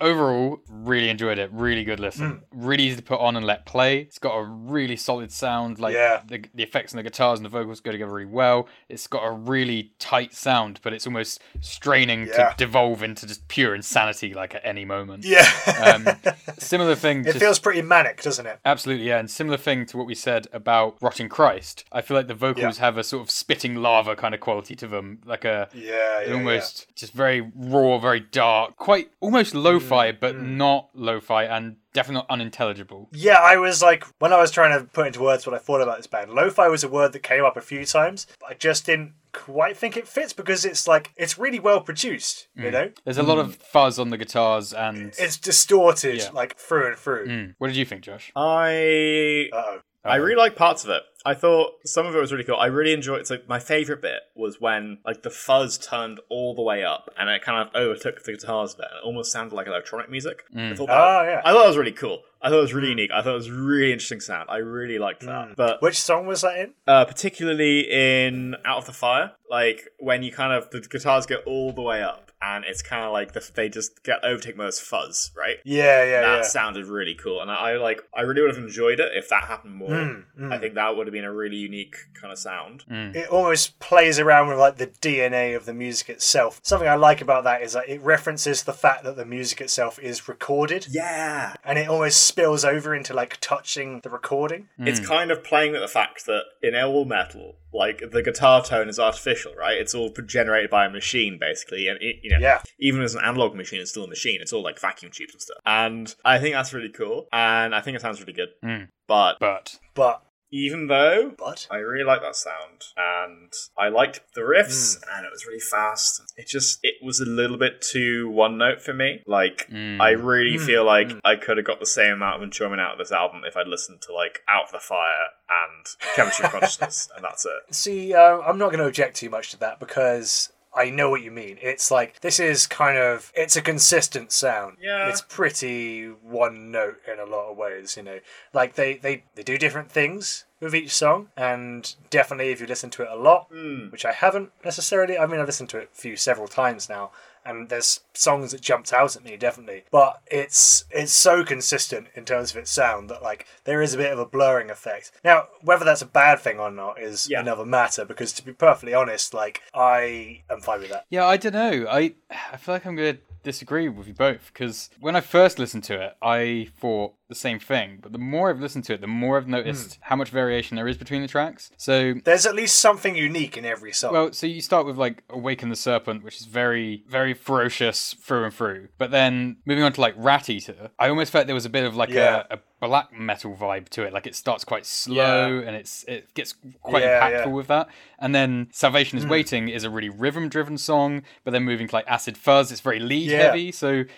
Speaker 5: Overall, really enjoyed it. Really good listen. Really easy to put on and let play. It's got a really solid sound. Like
Speaker 6: Yeah.
Speaker 5: the, the effects and the guitars and the vocals go together really well. It's got a really tight sound, but it's almost straining
Speaker 6: Yeah.
Speaker 5: to devolve into just pure insanity, like at any moment.
Speaker 6: Yeah.
Speaker 5: Um, (laughs) similar thing.
Speaker 6: it feels pretty manic, doesn't it?
Speaker 5: Absolutely, yeah. And similar thing to what we said about Rotting Christ. I feel like the vocals
Speaker 6: Yeah.
Speaker 5: have a sort of spitting lava kind of quality to them, like a
Speaker 6: Yeah, yeah,
Speaker 5: almost just very raw, very dark, quite almost lo-fi,
Speaker 6: Mm,
Speaker 5: but not lo-fi and definitely not unintelligible.
Speaker 6: Yeah, I was like, when I was trying to put into words what I thought about this band, lo fi was a word that came up a few times, but I just didn't quite think it fits because it's like, it's really well produced, you know?
Speaker 5: There's a lot of fuzz on the guitars, and
Speaker 6: It's distorted,
Speaker 5: Yeah.
Speaker 6: like through and through.
Speaker 5: Mm. what did you think, Josh?
Speaker 7: I
Speaker 6: Uh oh.
Speaker 7: I really like parts of it. I thought some of it was really cool. I really enjoyed. So my favorite bit was when like the fuzz turned all the way up and it kind of overtook the guitars a bit. And it almost sounded like electronic music. I thought that,
Speaker 6: Oh, yeah.
Speaker 7: I thought it was really cool. I thought it was really unique. I thought it was really interesting sound. I really liked that. But
Speaker 6: Which song was that in?
Speaker 7: uh, particularly in Out of the Fire, like when you kind of the guitars get all the way up and it's kind of like the, they just get overtake most fuzz, right?
Speaker 6: Yeah, yeah,
Speaker 7: that
Speaker 6: yeah.
Speaker 7: sounded really cool, and I, I like. I really would have enjoyed it if that happened more.
Speaker 6: Mm,
Speaker 7: I think that would have been a really unique kind of sound. Mm.
Speaker 6: it almost plays around with like the DNA of the music itself. Something I like about that is that it references the fact that the music itself is recorded.
Speaker 7: Yeah,
Speaker 6: And it almost spills over into like touching the recording.
Speaker 7: it's mm. kind of playing with the fact that in all metal, like the guitar tone is artificial, right? It's all generated by a machine, basically, and it, you know,
Speaker 6: Yeah.
Speaker 7: even as an analog machine, it's still a machine. It's all like vacuum tubes and stuff. And I think that's really cool, and I think it sounds really good. Mm. But
Speaker 5: But
Speaker 6: But
Speaker 7: even though
Speaker 6: but
Speaker 7: I really like that sound, and I liked the riffs,
Speaker 6: Hmm.
Speaker 7: and it was really fast. It just it was a little bit too one note for me. Like
Speaker 5: Mm.
Speaker 7: I really
Speaker 6: Hmm.
Speaker 7: feel like I could have got the same amount of enjoyment out of this album if I'd listened to like Out of the Fire and Chemistry Consciousness, and that's it. (laughs)
Speaker 6: see, uh, I'm not going to object too much to that because I know what you mean. It's like this is kind of it's a consistent sound.
Speaker 7: Yeah.
Speaker 6: It's pretty one note in a lot of ways, you know. Like they they they do different things with each song and definitely if you listen to it a lot, hmm. which I haven't necessarily. I mean I've listened to it a few several times now and there's songs that jumped out at me definitely but it's it's so consistent in terms of its sound that like there is a bit of a blurring effect now whether that's a bad thing or not is
Speaker 7: Yeah.
Speaker 6: another matter because to be perfectly honest like i am fine with that
Speaker 5: Yeah, I don't know. I I feel like I'm gonna disagree with you both because when I first listened to it, I thought the same thing. But the more I've listened to it, the more I've noticed hmm. how much variation there is between the tracks. So
Speaker 6: there's at least something unique in every song
Speaker 5: Well, so you start with like Awaken the Serpent, which is very, very ferocious through and through. But then moving on to like Rat Eater, I almost felt there was a bit of like
Speaker 6: Yeah.
Speaker 5: a, a black metal vibe to it. Like it starts quite slow
Speaker 6: Yeah.
Speaker 5: and it's it gets quite
Speaker 6: Yeah,
Speaker 5: impactful
Speaker 6: yeah.
Speaker 5: With that. And then Salvation is hmm. Waiting is a really rhythm driven song, but then moving to like Acid Fuzz, it's very lead
Speaker 6: Yeah.
Speaker 5: heavy. So it,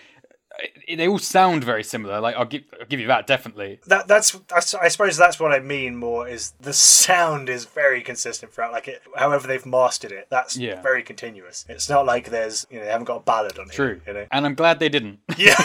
Speaker 5: they all sound very similar. Like I'll give I'll give you that definitely.
Speaker 6: that that's, that's I suppose that's what I mean more is the sound is very consistent throughout. Like it, however they've mastered it, that's
Speaker 5: Yeah.
Speaker 6: very continuous. It's not like there's you know they haven't got a ballad on
Speaker 5: True.
Speaker 6: it. You know.
Speaker 5: And I'm glad they didn't. (laughs)
Speaker 6: Yeah, (laughs)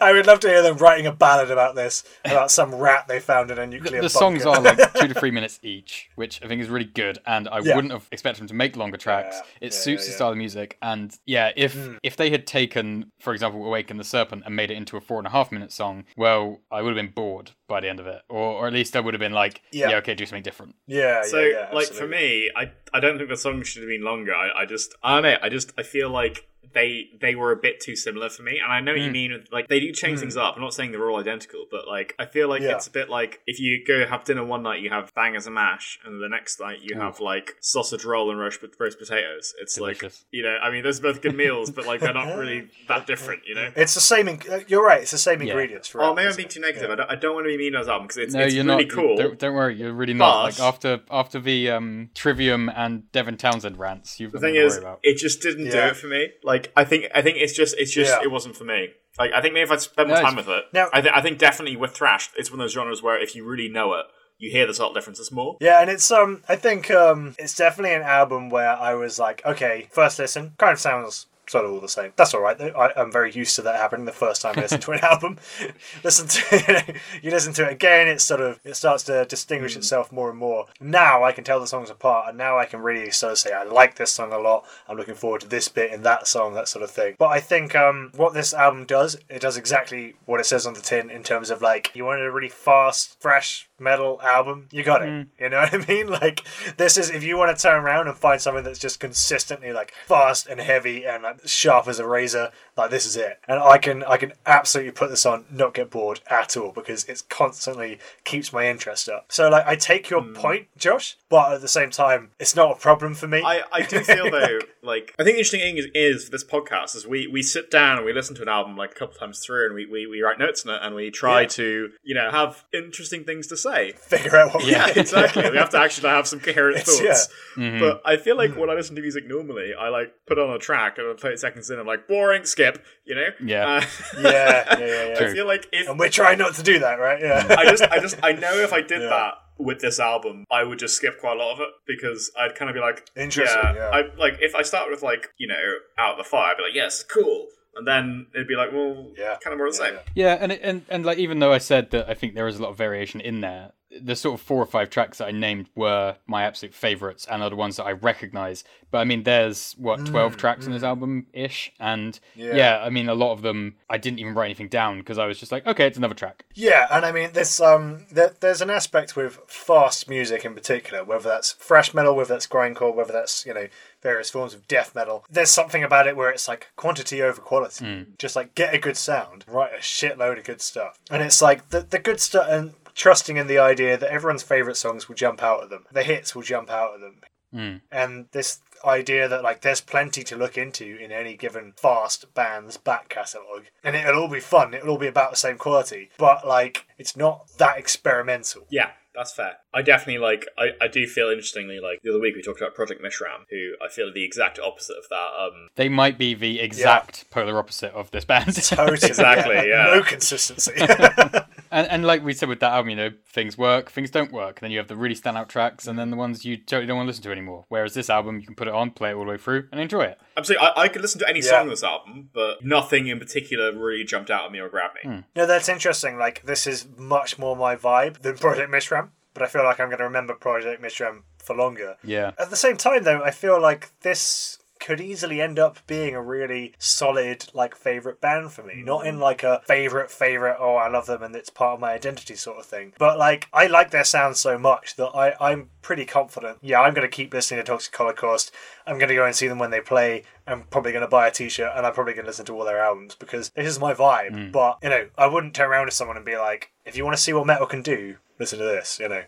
Speaker 6: I would love to hear them writing a ballad about this, about some rat they found in a nuclear.
Speaker 5: the songs are like two to three (laughs) minutes each, which I think is really good. And I
Speaker 6: Yeah.
Speaker 5: wouldn't have expected them to make longer tracks.
Speaker 6: Yeah,
Speaker 5: It suits the style of music. And yeah, if
Speaker 6: Mm.
Speaker 5: if they had taken, for example, Awaken the Serpent and made it into a four and a half minute song, well, I would have been bored by the end of it, or or at least I would have been like,
Speaker 6: Yeah.
Speaker 5: yeah, okay, do something different.
Speaker 6: yeah,
Speaker 7: So,
Speaker 6: yeah, yeah,
Speaker 7: like for me, I I don't think the song should have been longer. I, I just I don't know. I just I feel like they they were a bit too similar for me. And I know what you mean. Like they do change things up. I'm not saying they're all identical, but like I feel like
Speaker 6: Hmm. Yeah.
Speaker 7: it's a bit like if you go have dinner one night, you have bangers and mash, and the next night you have like sausage roll and roast roast potatoes. It's like you know, I mean, those are both good meals, but like they're not really that different. You know.
Speaker 6: it's the same. In- uh, you're right. It's the same
Speaker 5: Yeah.
Speaker 6: ingredients.
Speaker 7: For oh,
Speaker 6: throughout,
Speaker 7: maybe I'm
Speaker 6: isn't
Speaker 7: being too negative. I, don't, I don't want to be mean on this album because it's,
Speaker 5: No,
Speaker 7: it's
Speaker 5: you're
Speaker 7: really
Speaker 5: not.
Speaker 7: cool.
Speaker 5: Don't, don't worry, you're really not.
Speaker 7: But-
Speaker 5: Like after after the um, Trivium and Devin Townsend rants, you've
Speaker 7: The thing
Speaker 5: to
Speaker 7: is,
Speaker 5: worry about.
Speaker 7: it just didn't do it for me. Like, I think, I think it's just, it's just,
Speaker 6: Yeah.
Speaker 7: it wasn't for me. Like, I think maybe if I'd spent more
Speaker 5: No,
Speaker 7: time with it,
Speaker 6: Now-
Speaker 7: I, th- I think definitely with thrash, it's one of those genres where if you really know it, you hear the subtle differences more.
Speaker 6: Yeah, and it's um, I think um, it's definitely an album where I was like, okay, first listen, kind of sounds sort of all the same. That's all right though. I, I'm very used to that happening the first time I listen to an (laughs) album. (laughs) listen to you, know, you listen to it again, it sort of it starts to distinguish itself more and more. Now I can tell the songs apart, and now I can really sort of say I like this song a lot. I'm looking forward to this bit in that song, that sort of thing. But I think um, what this album does, it does exactly what it says on the tin in terms of like you wanted a really fast, thrash metal album, you got it. You know what I mean? (laughs) Like this is if you want to turn around and find something that's just consistently like fast and heavy and like sharp as a razor, like this is it. And I can I can absolutely put this on, not get bored at all because it's constantly keeps my interest up. So like I take your point, Josh, but at the same time, it's not a problem for me.
Speaker 7: I, I do feel though, (laughs) like I think the interesting thing is, is for this podcast is we, we sit down and we listen to an album like a couple times through and we, we, we write notes on it and we try
Speaker 6: Yeah.
Speaker 7: to you know have interesting things to say.
Speaker 6: figure out what
Speaker 7: Yeah, (laughs) exactly. we have to actually have some coherent
Speaker 6: It's-
Speaker 7: thoughts.
Speaker 5: Mm-hmm.
Speaker 7: But I feel like when I listen to music normally, I like put on a track and I play it seconds in. I'm like boring, skip. You know.
Speaker 5: Yeah.
Speaker 7: Uh, (laughs)
Speaker 6: yeah, yeah, yeah, yeah. (laughs)
Speaker 7: I feel like if
Speaker 6: And we're trying not to do that, right? Yeah.
Speaker 7: I just, I just, I know if I did
Speaker 6: Yeah.
Speaker 7: that with this album, I would just skip quite a lot of it because I'd kind of be like,
Speaker 6: Interesting, yeah.
Speaker 7: I like if I start with like you know out of the fire, I'd be like, yes, cool, and then it'd be like, well,
Speaker 6: Yeah.
Speaker 7: kind of more the
Speaker 6: Yeah,
Speaker 7: same.
Speaker 6: yeah.
Speaker 5: Yeah, and it- and and like even though I said that I think there is a lot of variation in there, the sort of four or five tracks that I named were my absolute favorites and are the ones that I recognize. But I mean, there's what mm, twelve tracks in this mm. album ish, and yeah.
Speaker 6: Yeah.
Speaker 5: I mean, a lot of them I didn't even write anything down because I was just like, okay, it's another track.
Speaker 6: Yeah, and I mean, this um, there, there's an aspect with fast music in particular, whether that's thrash metal, whether that's grindcore, whether that's you know various forms of death metal. There's something about it where it's like quantity over quality. Mm. Just like get a good sound, write a shitload of good stuff, and it's like the the good stuff and trusting in the idea that everyone's favorite songs will jump out at them, the hits will jump out at them, hmm. and this idea that like there's plenty to look into in any given fast band's back catalogue and it'll all be fun. It'll all be about the same quality. But like it's not that experimental.
Speaker 7: Yeah, That's fair. I definitely like. I, I do feel interestingly like the other week we talked about Project Mishram, who I feel are the exact opposite of that. Um,
Speaker 5: They might be the exact polar opposite of this band. (laughs)
Speaker 6: Totally.
Speaker 7: Exactly, yeah.
Speaker 6: No consistency. (laughs) (laughs)
Speaker 5: and, and like we said with that album, you know, things work, things don't work. And Then you have the really standout tracks, and then the ones you totally don't want to listen to anymore. Whereas this album, you can put it on, play it all the way through, and enjoy it.
Speaker 7: I'm I, I could listen to any
Speaker 6: Yeah.
Speaker 7: song on this album, but nothing in particular really jumped out at me or grabbed me.
Speaker 6: no, that's interesting. Like, this is much more my vibe than Project Mishram, but I feel like I'm going to remember Project Mishram for longer.
Speaker 5: Yeah.
Speaker 6: At the same time, though, I feel like this could easily end up being a really solid, like, favorite band for me. Mm. Not in like a favorite, favorite, oh, I love them and it's part of my identity sort of thing. But like, I like their sound so much that I, I'm pretty confident. Yeah, I'm going to keep listening to Toxic Holocaust. I'm going to go and see them when they play. I'm probably going to buy a t-shirt and I'm probably going to listen to all their albums because this is my vibe. Mm. But, you know, I wouldn't turn around to someone and be like, if you want to see what metal can do, listen to this, you know.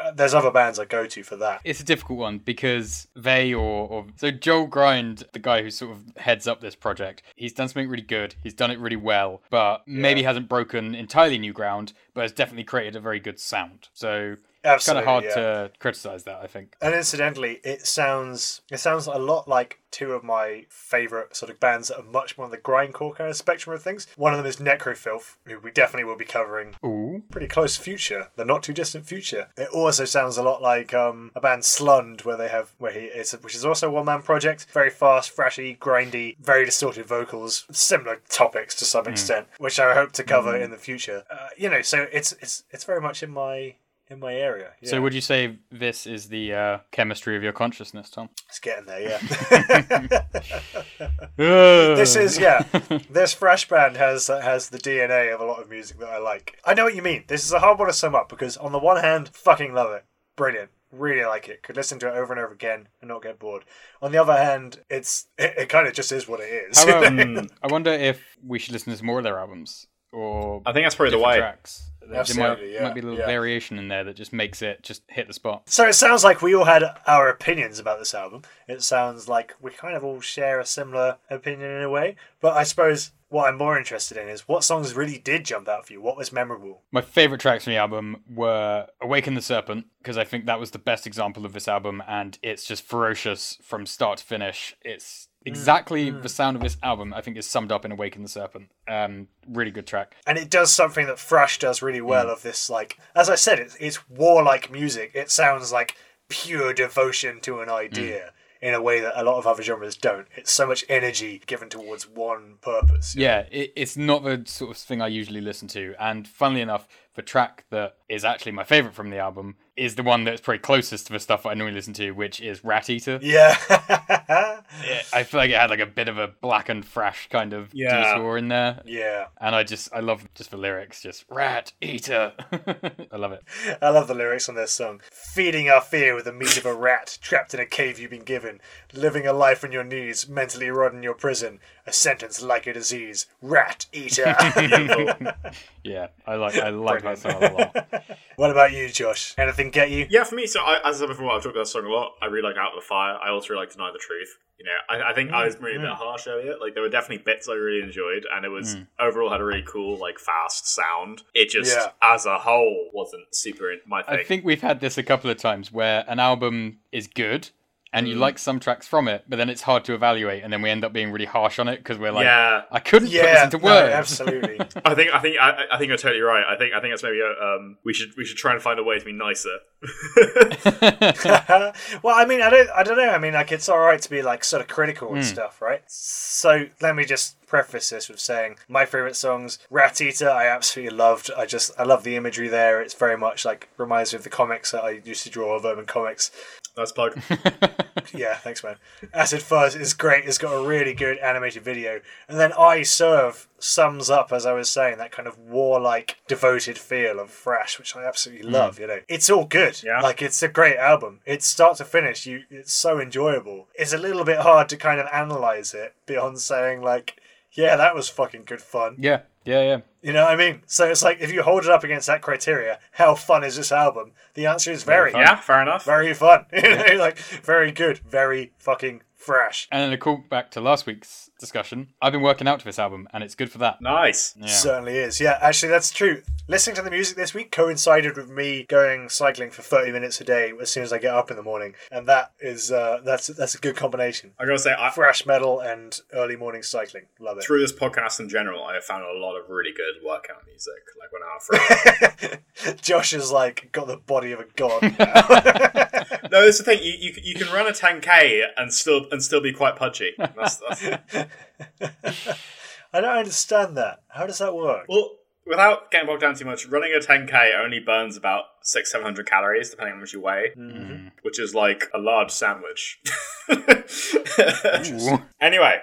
Speaker 6: Uh, There's other bands I go to for that.
Speaker 5: It's a difficult one because they or, or so Joel Grind, the guy who sort of heads up this project, he's done something really good. He's done it really well, but maybe hasn't broken entirely new ground, but has definitely created a very good sound. So it's kind of hard
Speaker 6: yeah.
Speaker 5: to criticize that. I think.
Speaker 6: And incidentally, it sounds it sounds a lot like two of my favorite sort of bands that are much more on the grindcore kind of spectrum of things. One of them is Necrofilth, who we definitely will be covering
Speaker 5: Ooh.
Speaker 6: pretty close future, the not too distant future. It also sounds a lot like um, a band Slund, where they have where he is, which is also a one man project. Very fast, thrashy, grindy, very distorted vocals, similar topics to some extent, which I hope to cover in the future. Uh, you know, so it's it's it's very much in my in my area. Yeah.
Speaker 5: So would you say this is the uh, chemistry of your consciousness, Tom?
Speaker 6: it's getting there, yeah. (laughs) (laughs) this is yeah. (laughs) This thrash band has has the DNA of a lot of music that I like. I know what you mean. This is a hard one to sum up because on the one hand, fucking love it, brilliant, really like it. Could listen to it over and over again and not get bored. On the other hand, it's it, it kind of just is what it is.
Speaker 5: About, mm, I wonder if we should listen to some more of their albums or
Speaker 7: I think that's probably the way.
Speaker 5: tracks. There might,
Speaker 6: Absolutely, yeah,
Speaker 5: might be a little
Speaker 6: yeah.
Speaker 5: variation in there that just makes it just hit the spot.
Speaker 6: So it sounds like we all had our opinions about this album. It sounds like we kind of all share a similar opinion in a way. But I suppose what I'm more interested in is what songs really did jump out for you. What was memorable?
Speaker 5: My favorite tracks from the album were Awaken the Serpent, because I think that was the best example of this album, and it's just ferocious from start to finish. It's exactly mm. the sound of this album, I think, is summed up in Awaken the Serpent. Um, really good track.
Speaker 6: and it does something that Thrash does really well. Mm. Of this, like as I said, it's, it's warlike music. It sounds like pure devotion to an idea mm. in a way that a lot of other genres don't. It's so much energy given towards one purpose.
Speaker 5: Yeah, it, it's not the sort of thing I usually listen to. And funnily enough, the track that is actually my favorite from the album is the one that's probably closest to the stuff I normally listen to, which is Rat Eater. (laughs)
Speaker 6: Yeah.
Speaker 5: I feel like it had like a bit of a black and thrash kind of
Speaker 7: Yeah.
Speaker 5: detour in there.
Speaker 6: yeah.
Speaker 5: And I just, I love just the lyrics, just Rat Eater. (laughs) I love it.
Speaker 6: I love the lyrics on this song. Feeding our fear with the meat of a rat, trapped in a cave you've been given, living a life on your knees, mentally rotting your prison, a sentence like a disease. Rat eater. (laughs) (laughs)
Speaker 5: Yeah, I like, I like that song a lot. (laughs)
Speaker 6: what about you, Josh? Anything get you?
Speaker 7: Yeah, for me, so I, as I said before, I've talked about that song a lot. I really like Out of the Fire. I also really like Deny the Truth. You know, I, I think I was maybe a bit mm. harsh earlier. Like, there were definitely bits I really enjoyed, and it was mm. overall had a really cool, like, fast sound. It just,
Speaker 6: Yeah.
Speaker 7: as a whole, wasn't super in my thing.
Speaker 5: I think we've had this a couple of times where an album is good and you like some tracks from it, but then it's hard to evaluate, and then we end up being really harsh on it because we're like,
Speaker 7: Yeah.
Speaker 5: I couldn't
Speaker 6: Yeah,
Speaker 5: put this into
Speaker 6: no,
Speaker 5: words.
Speaker 6: absolutely. (laughs)
Speaker 7: I think I think I, I think you're totally right. I think I think that's maybe a, um we should we should try and find a way to be nicer. (laughs) (laughs)
Speaker 6: well, I mean, I don't, I don't know. I mean, like, it's all right to be like sort of critical and stuff, right? So let me just preface this with saying my favorite songs, Rat Eater, I absolutely loved. I just, I love the imagery there. It's very much like reminds me of the comics that I used to draw, of urban comics.
Speaker 7: Nice plug. (laughs)
Speaker 6: Yeah, thanks, man. Acid Fuzz is great. It's got a really good animated video. And then I Serve sums up, as I was saying, that kind of warlike, devoted feel of Thrash, which I absolutely hmm. love, you know. It's all good.
Speaker 7: Yeah.
Speaker 6: Like, it's a great album. It's start to finish. You, It's so enjoyable. It's a little bit hard to kind of analyze it beyond saying, like, yeah, that was fucking good fun.
Speaker 5: yeah, yeah, yeah.
Speaker 6: You know what I mean? So it's like, if you hold it up against that criteria, how fun is this album? The answer is very.
Speaker 7: yeah, fair enough.
Speaker 6: Very fun. (laughs) You know, like very good, very fucking fresh.
Speaker 5: And then a call back to last week's discussion. I've been working out to this album, and it's good for that.
Speaker 7: Nice.
Speaker 5: Yeah.
Speaker 6: Certainly is. Yeah, actually, that's true. Listening to the music this week coincided with me going cycling for 30 minutes a day as soon as I get up in the morning, and that is uh, that's that's a good combination.
Speaker 7: I gotta say, I,
Speaker 6: Thrash metal and early morning cycling. Love it.
Speaker 7: through this podcast in general, I have found a lot of really good workout music. Like when I'm out for
Speaker 6: Josh is like got the body of a god. (laughs)
Speaker 7: no, that's the thing. You, you you can run a 10k and still and still be quite pudgy. That's, that's, (laughs) (laughs)
Speaker 6: I don't understand that. How does that work?
Speaker 7: well, without getting bogged down too much, running a 10k only burns about six seven hundred calories depending on how much you weigh, mm-hmm. Mm-hmm. which is like a large sandwich. (laughs) Anyway,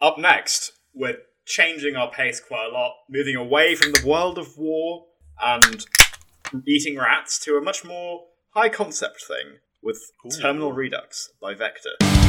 Speaker 7: up next, we're changing our pace quite a lot, moving away from the world of war and eating rats to a much more high concept thing with Terminal Redux by Vektor.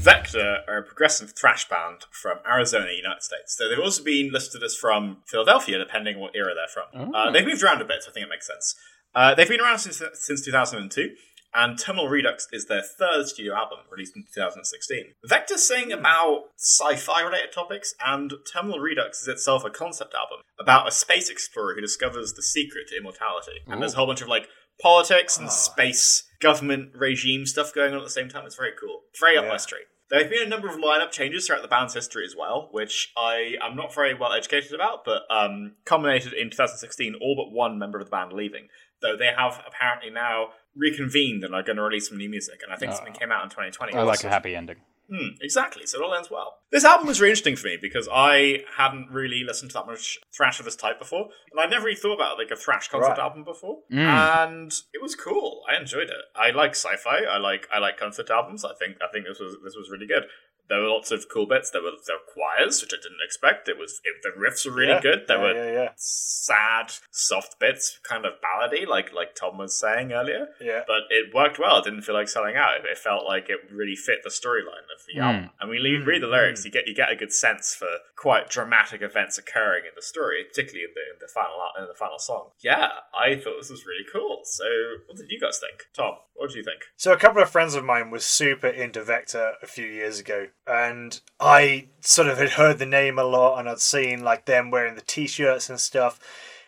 Speaker 7: Vektor are a progressive thrash band from Arizona, United States. So they've also been listed as from Philadelphia, depending on what era they're from. Uh, they've moved around a bit, so I think it makes sense. Uh, they've been around since since 2002, and Terminal Redux is their third studio album, released in 2016. Vektor sing about sci-fi related topics, and Terminal Redux is itself a concept album about a space explorer who discovers the secret to immortality. And there's a whole bunch of like politics and space government regime stuff going on at the same time. It's very cool. Very up my street. There have been a number of lineup changes throughout the band's history as well, which I am not very well educated about, but um, culminated in 2016, all but one member of the band leaving. Though they have apparently now reconvened and are going to release some new music, and I think something came out in 2020.
Speaker 5: I like a happy ending.
Speaker 7: Hmm, exactly. So it all ends well. This album was really interesting for me because I hadn't really listened to that much thrash of this type before, and I'd never really thought about like a thrash concept
Speaker 6: Right.
Speaker 7: album before. And it was cool. I enjoyed it. I like sci-fi. I like I like concept albums. I think I think this was this was really good. There were lots of cool bits. There were there were choirs, which I didn't expect. It was it, the riffs were really
Speaker 6: Yeah.
Speaker 7: good. There
Speaker 6: Yeah,
Speaker 7: were
Speaker 6: yeah, yeah.
Speaker 7: sad, soft bits, kind of ballady, like like Tom was saying earlier.
Speaker 6: Yeah.
Speaker 7: But it worked well. It didn't feel like selling out. It, it felt like it really fit the storyline of the hmm. album. And when you read the hmm. lyrics, hmm. you get you get a good sense for quite dramatic events occurring in the story, particularly in the in the final in the final song. Yeah, I thought this was really cool. So, what did you guys think, Tom? What do you think?
Speaker 6: So a couple of friends of mine was super into Vektor a few years ago, and I sort of had heard the name a lot, and I'd seen like them wearing the t-shirts and stuff.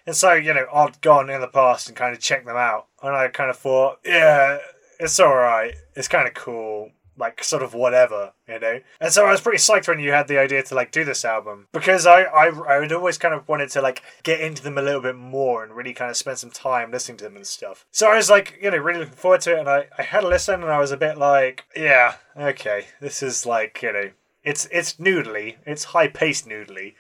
Speaker 6: And so, you know, I'd gone in the past and kind of checked them out, and I kind of thought, yeah, it's all right, it's kind of cool, like sort of whatever, you know. And so I was pretty psyched when you had the idea to like do this album because I I I had always kind of wanted to like get into them a little bit more and really kind of spend some time listening to them and stuff. So I was like, you know, really looking forward to it, and I I had a listen, and I was a bit like, yeah, okay, this is like, you know. It's it's noodly. It's high paced noodly.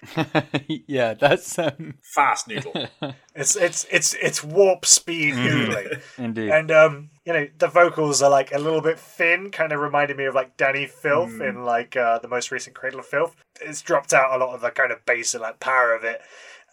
Speaker 6: (laughs)
Speaker 5: yeah, that's um,
Speaker 7: Fast noodle. (laughs)
Speaker 6: It's it's it's it's warp speed noodling.
Speaker 5: indeed.
Speaker 6: And um, you know, the vocals are like a little bit thin, kind of reminded me of like Dani Filth in like uh, the most recent Cradle of Filth. It's dropped out a lot of the kind of bass and like power of it.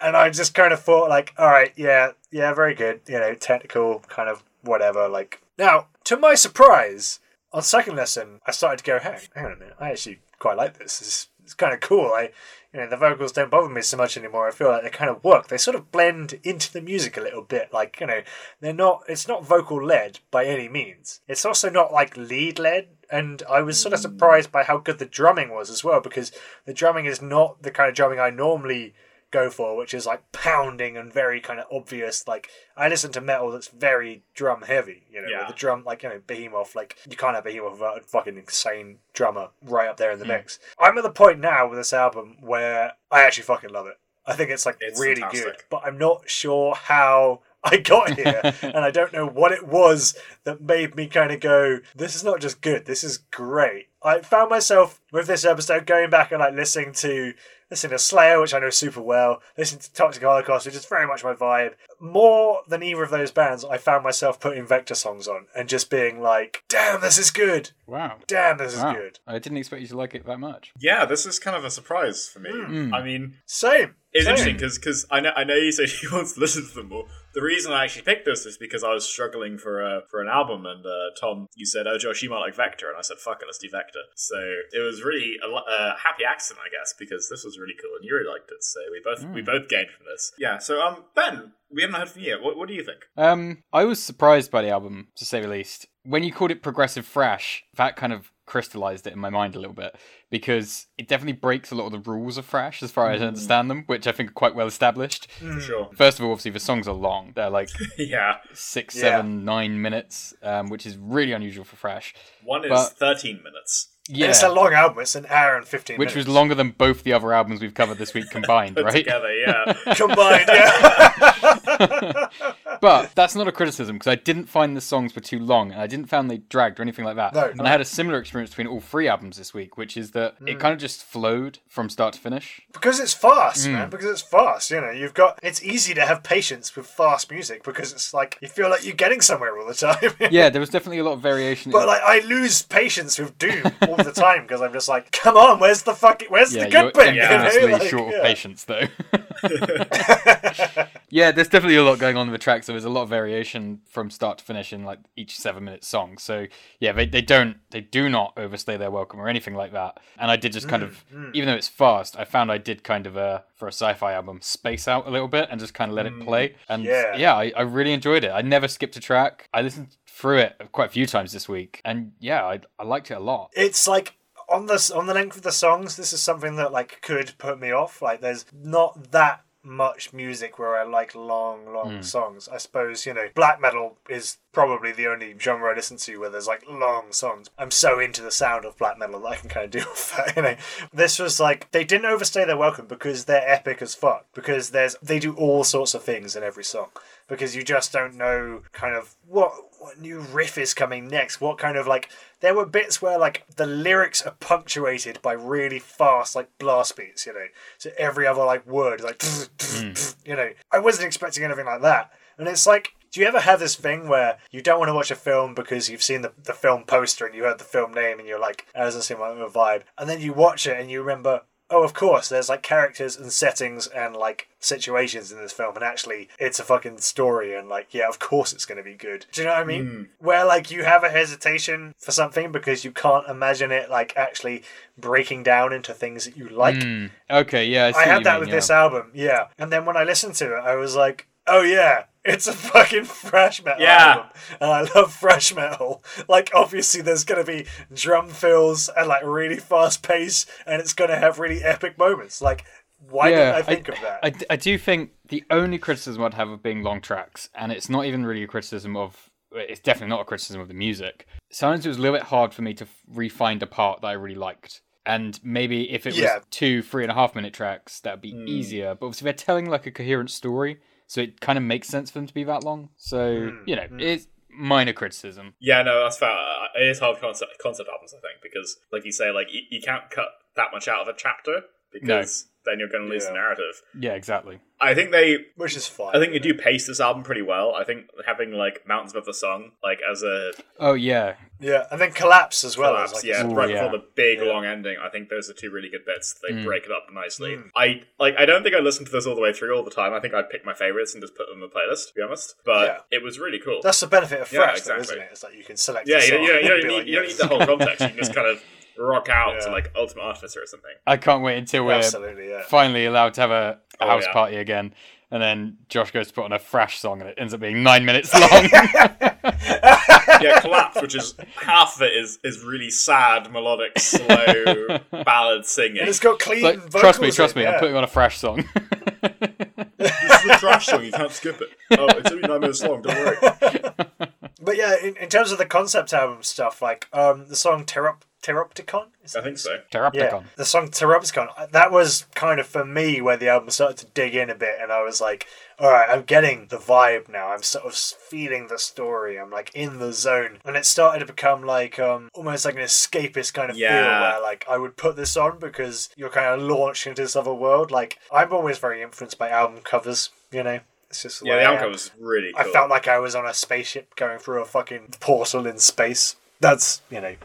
Speaker 6: And I just kind of thought like, all right, yeah, yeah, very good. You know, technical kind of whatever. Like now, to my surprise, on second lesson, I started to go, hang, hang on a minute, I actually quite like this. It's, it's kind of cool. I, you know, the vocals don't bother me so much anymore. I feel like they kind of work. They sort of blend into the music a little bit. Like, you know, they're not, it's not vocal led by any means. It's also not like lead led. And I was sort of mm. surprised by how good the drumming was as well, because the drumming is not the kind of drumming I normally go for, which is like pounding and very kind of obvious. Like I listen to metal that's very drum heavy, you know,
Speaker 7: Yeah.
Speaker 6: with the drum like you know Behemoth. Like you can't have Behemoth without a fucking insane drummer right up there in the hmm. mix. I'm at the point now with this album where I actually fucking love it. I think it's like
Speaker 7: It's
Speaker 6: really
Speaker 7: fantastic.
Speaker 6: good, but I'm not sure how. (laughs) I got here, (laughs) and I don't know what it was that made me kind of go, "This is not just good. This is great." I found myself with this episode going back and like listening to listening to Slayer, which I know super well, listen to Toxic Holocaust, which is very much my vibe. More than either of those bands, I found myself putting Vektor songs on and just being like, "Damn, this is good.
Speaker 5: wow.
Speaker 6: Damn, this is good."
Speaker 5: I didn't expect you to like it that much.
Speaker 7: yeah, this is kind of a surprise for me. Hmm. I mean,
Speaker 6: Same.
Speaker 7: It's
Speaker 6: Same.
Speaker 7: interesting because I know I know you said (laughs) you want to listen to them more. The reason I actually picked this is because I was struggling for a for an album, and uh, Tom, you said, "Oh, Josh, you might like Vektor," and I said, "Fuck it, let's do Vektor." So it was really a a happy accident, I guess, because this was really cool and you really liked it. So we both we both gained from this. Yeah. So um, Ben, we haven't heard from you yet. What, what do you think?
Speaker 5: Um, I was surprised by the album, to say the least. When you called it progressive thrash, that kind of crystallized it in my mind a little bit because it definitely breaks a lot of the rules of thrash as far as I understand them, which I think are quite well established.
Speaker 7: For sure.
Speaker 5: First of all, obviously the songs are long; they're like (laughs)
Speaker 7: yeah.
Speaker 5: six,
Speaker 6: Yeah.
Speaker 5: seven, nine minutes, um, which is really unusual for thrash.
Speaker 7: One is
Speaker 5: But-
Speaker 7: 13 minutes.
Speaker 5: Yeah,
Speaker 6: It's a long album. It's an hour and fifteen.
Speaker 5: which was longer than both the other albums we've covered this week (laughs) combined, right?
Speaker 7: together, yeah. (laughs)
Speaker 6: combined. Yeah. (laughs)
Speaker 5: But that's not a criticism because I didn't find the songs were too long and I didn't find they dragged or anything like that.
Speaker 6: No,
Speaker 5: and
Speaker 6: no.
Speaker 5: I had a similar experience between all three albums this week, which is that
Speaker 6: Mm.
Speaker 5: it kind of just flowed from start to finish.
Speaker 6: because it's fast,
Speaker 5: Hmm.
Speaker 6: man. Because it's fast. You know, you've got. It's easy to have patience with fast music because it's like you feel like you're getting somewhere all the time. (laughs)
Speaker 5: Yeah, there was definitely a lot of variation.
Speaker 6: But like, I lose patience with Doom all the time because I'm just like, come on, where's the fucking, where's
Speaker 5: yeah,
Speaker 6: the good bit? (laughs) You know? Like,
Speaker 5: short
Speaker 6: yeah.
Speaker 5: of patience, though. (laughs) yeah, there's definitely a lot going on with the track, So there's a lot of variation from start to finish in like each seven minute song. So yeah, they, they don't they do not overstay their welcome or anything like that. And I did just kind hmm, of hmm. even though it's fast, I found I did kind of uh for a sci-fi album space out a little bit and just kind of let it play. Hmm, and
Speaker 6: Yeah.
Speaker 5: yeah, I, I really enjoyed it. I never skipped a track. I listened through it quite a few times this week, and yeah, I I liked it a lot.
Speaker 6: It's like on the on the length of the songs. This is something that like could put me off. Like, there's not that much music where I like long, long hmm. songs. I suppose you know black metal is probably the only genre I listen to where there's like long songs. I'm so into the sound of black metal that I can kind of (laughs) deal with that. You know, this was like they didn't overstay their welcome because they're epic as fuck. Because there's they do all sorts of things in every song. Because you just don't know kind of what what new riff is coming next. What kind of like there were bits where like the lyrics are punctuated by really fast like blast beats. You know, so every other like word is like (laughs) hmm. you know. I wasn't expecting anything like that, and it's like. Do you ever have this thing where you don't want to watch a film because you've seen the, the film poster and you heard the film name and you're like, oh, that doesn't seem like a vibe. And then you watch it and you remember, oh, of course, there's like characters and settings and like situations in this film, and actually, it's a fucking story, and like, yeah, of course, it's going to be good. Do you know what I mean? Hmm. Where like you have a hesitation for something because you can't imagine it like actually breaking down into things that you like. Hmm.
Speaker 5: Okay, yeah, I,
Speaker 6: I had that
Speaker 5: mean,
Speaker 6: with
Speaker 5: yeah.
Speaker 6: this album, yeah. And then when I listened to it, I was like, oh yeah, it's a fucking thrash metal
Speaker 7: Yeah.
Speaker 6: album. And I love thrash metal. Like, obviously, there's going to be drum fills and like really fast pace, and it's going to have really epic moments. Like, why didn't I think of that?
Speaker 5: I, I do think the only criticism I'd have of being long tracks, and it's not even really a criticism of, it's definitely not a criticism of the music. Sometimes it was a little bit hard for me to f- re-find a part that I really liked. And maybe if it
Speaker 6: Yeah.
Speaker 5: was two, three and a half minute tracks, that'd be hmm. easier. But obviously, they're telling like a coherent story, so it kind of makes sense for them to be that long. So, you know, it's minor criticism.
Speaker 7: Yeah, no, that's fair. Uh, It is hard concept concept albums, I think, because like you say, like you, you can't cut that much out of a chapter because then you're going to lose the narrative.
Speaker 5: Yeah, exactly.
Speaker 7: I think they,
Speaker 6: Which is fine.
Speaker 7: I think they do pace this album pretty well. I think having like Mountains Above the Sun like as a
Speaker 5: Oh, yeah.
Speaker 6: Yeah, and then collapse as well.
Speaker 7: collapse,
Speaker 6: as like
Speaker 7: yeah,
Speaker 5: Ooh,
Speaker 7: right
Speaker 5: yeah.
Speaker 7: before the big
Speaker 6: Yeah.
Speaker 7: long ending. I think those are two really good bits. They
Speaker 5: Mm.
Speaker 7: break it up nicely. I like. I don't think I listened to this all the way through all the time. I think I'd pick my favorites and just put them in the playlist. To be honest, but
Speaker 6: Yeah.
Speaker 7: it was really cool.
Speaker 6: That's the benefit of
Speaker 7: Yeah,
Speaker 6: thrash, though, isn't it? It's like you can select.
Speaker 7: yeah,
Speaker 6: yeah,
Speaker 7: you don't,
Speaker 6: song
Speaker 7: you don't, you
Speaker 6: and
Speaker 7: need,
Speaker 6: like,
Speaker 7: you don't need the whole context. You can just kind of rock out to like Ultimate Artificer or something.
Speaker 5: I can't wait until we're
Speaker 6: yeah.
Speaker 5: finally allowed to have a
Speaker 7: Oh,
Speaker 5: house
Speaker 7: yeah.
Speaker 5: party again. And then Josh goes to put on a thrash song and it ends up being nine minutes long. (laughs)
Speaker 7: yeah, collapse, which is half of it is is really sad, melodic, slow (laughs) ballad singing.
Speaker 6: And it's got clean
Speaker 5: Like,
Speaker 6: vocals.
Speaker 5: trust me,
Speaker 6: in,
Speaker 5: trust me,
Speaker 6: yeah.
Speaker 5: I'm putting on a thrash song.
Speaker 7: this is a trash song. You can't skip it. (laughs) Oh, it's only nine minutes long. Don't worry.
Speaker 6: But yeah, in, in terms of the concept album stuff, like um, the song Terop- Pteropticon? Is
Speaker 7: I think so.
Speaker 6: Yeah, the song Pteropticon. That was kind of for me where the album started to dig in a bit, and I was like, all right, I'm getting the vibe now. I'm sort of feeling the story. I'm like in the zone, and it started to become like um almost like an escapist kind of feel where like I would put this on because you're kind of launched into this other world. Like I'm always very influenced by album covers. You know, it's just the
Speaker 7: Yeah, the album
Speaker 6: am.
Speaker 7: cover was really
Speaker 6: I felt like I was on a spaceship going through a fucking portal in space. That's you know,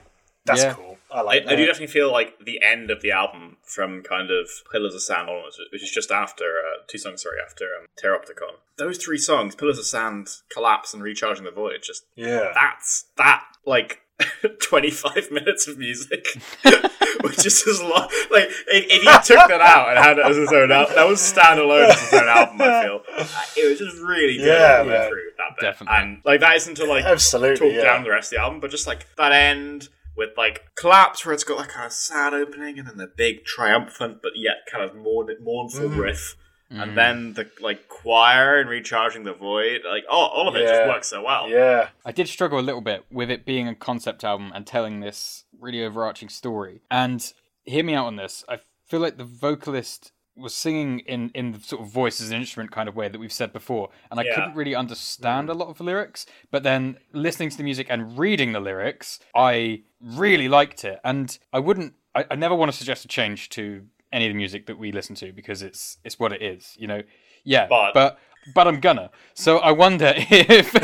Speaker 6: that's
Speaker 5: Yeah.
Speaker 6: cool. I
Speaker 7: I,
Speaker 6: like
Speaker 7: I
Speaker 6: that.
Speaker 7: do definitely feel like the end of the album from kind of Pillars of Sand onwards, which is just after uh, two songs, sorry, after um, Pteropticon. Those three songs, Pillars of Sand, Collapse, and Recharging the Void, just
Speaker 6: yeah.
Speaker 7: that's that like (laughs) 25 minutes of music, (laughs) which is as long. Like, if, if you took that out and had it as its own album, that was standalone as its own album, I feel. (laughs) It was just really good
Speaker 6: Yeah,
Speaker 7: all the way
Speaker 6: man.
Speaker 7: through that bit.
Speaker 5: Definitely.
Speaker 7: And, like, that isn't to, like,
Speaker 6: Absolutely,
Speaker 7: talk
Speaker 6: yeah.
Speaker 7: down the rest of the album, but just, like, that end with, like, collapse where it's got like kind of sad opening and then the big triumphant but yet kind of mourn- mournful
Speaker 6: Mm.
Speaker 7: riff. And then the like choir and recharging the void, like oh, all of it just works so well.
Speaker 6: Yeah.
Speaker 5: I did struggle a little bit with it being a concept album and telling this really overarching story. And hear me out on this. I feel like the vocalist was singing in in the sort of voice as an instrument kind of way that we've said before, and I
Speaker 7: Yeah.
Speaker 5: couldn't really understand mm. a lot of the lyrics. But then listening to the music and reading the lyrics, I really liked it, and I wouldn't. I, I never want to suggest a change to any of the music that we listen to because it's it's what it is, you know. Yeah,
Speaker 7: But-
Speaker 5: but but I'm gonna. So I wonder (laughs) if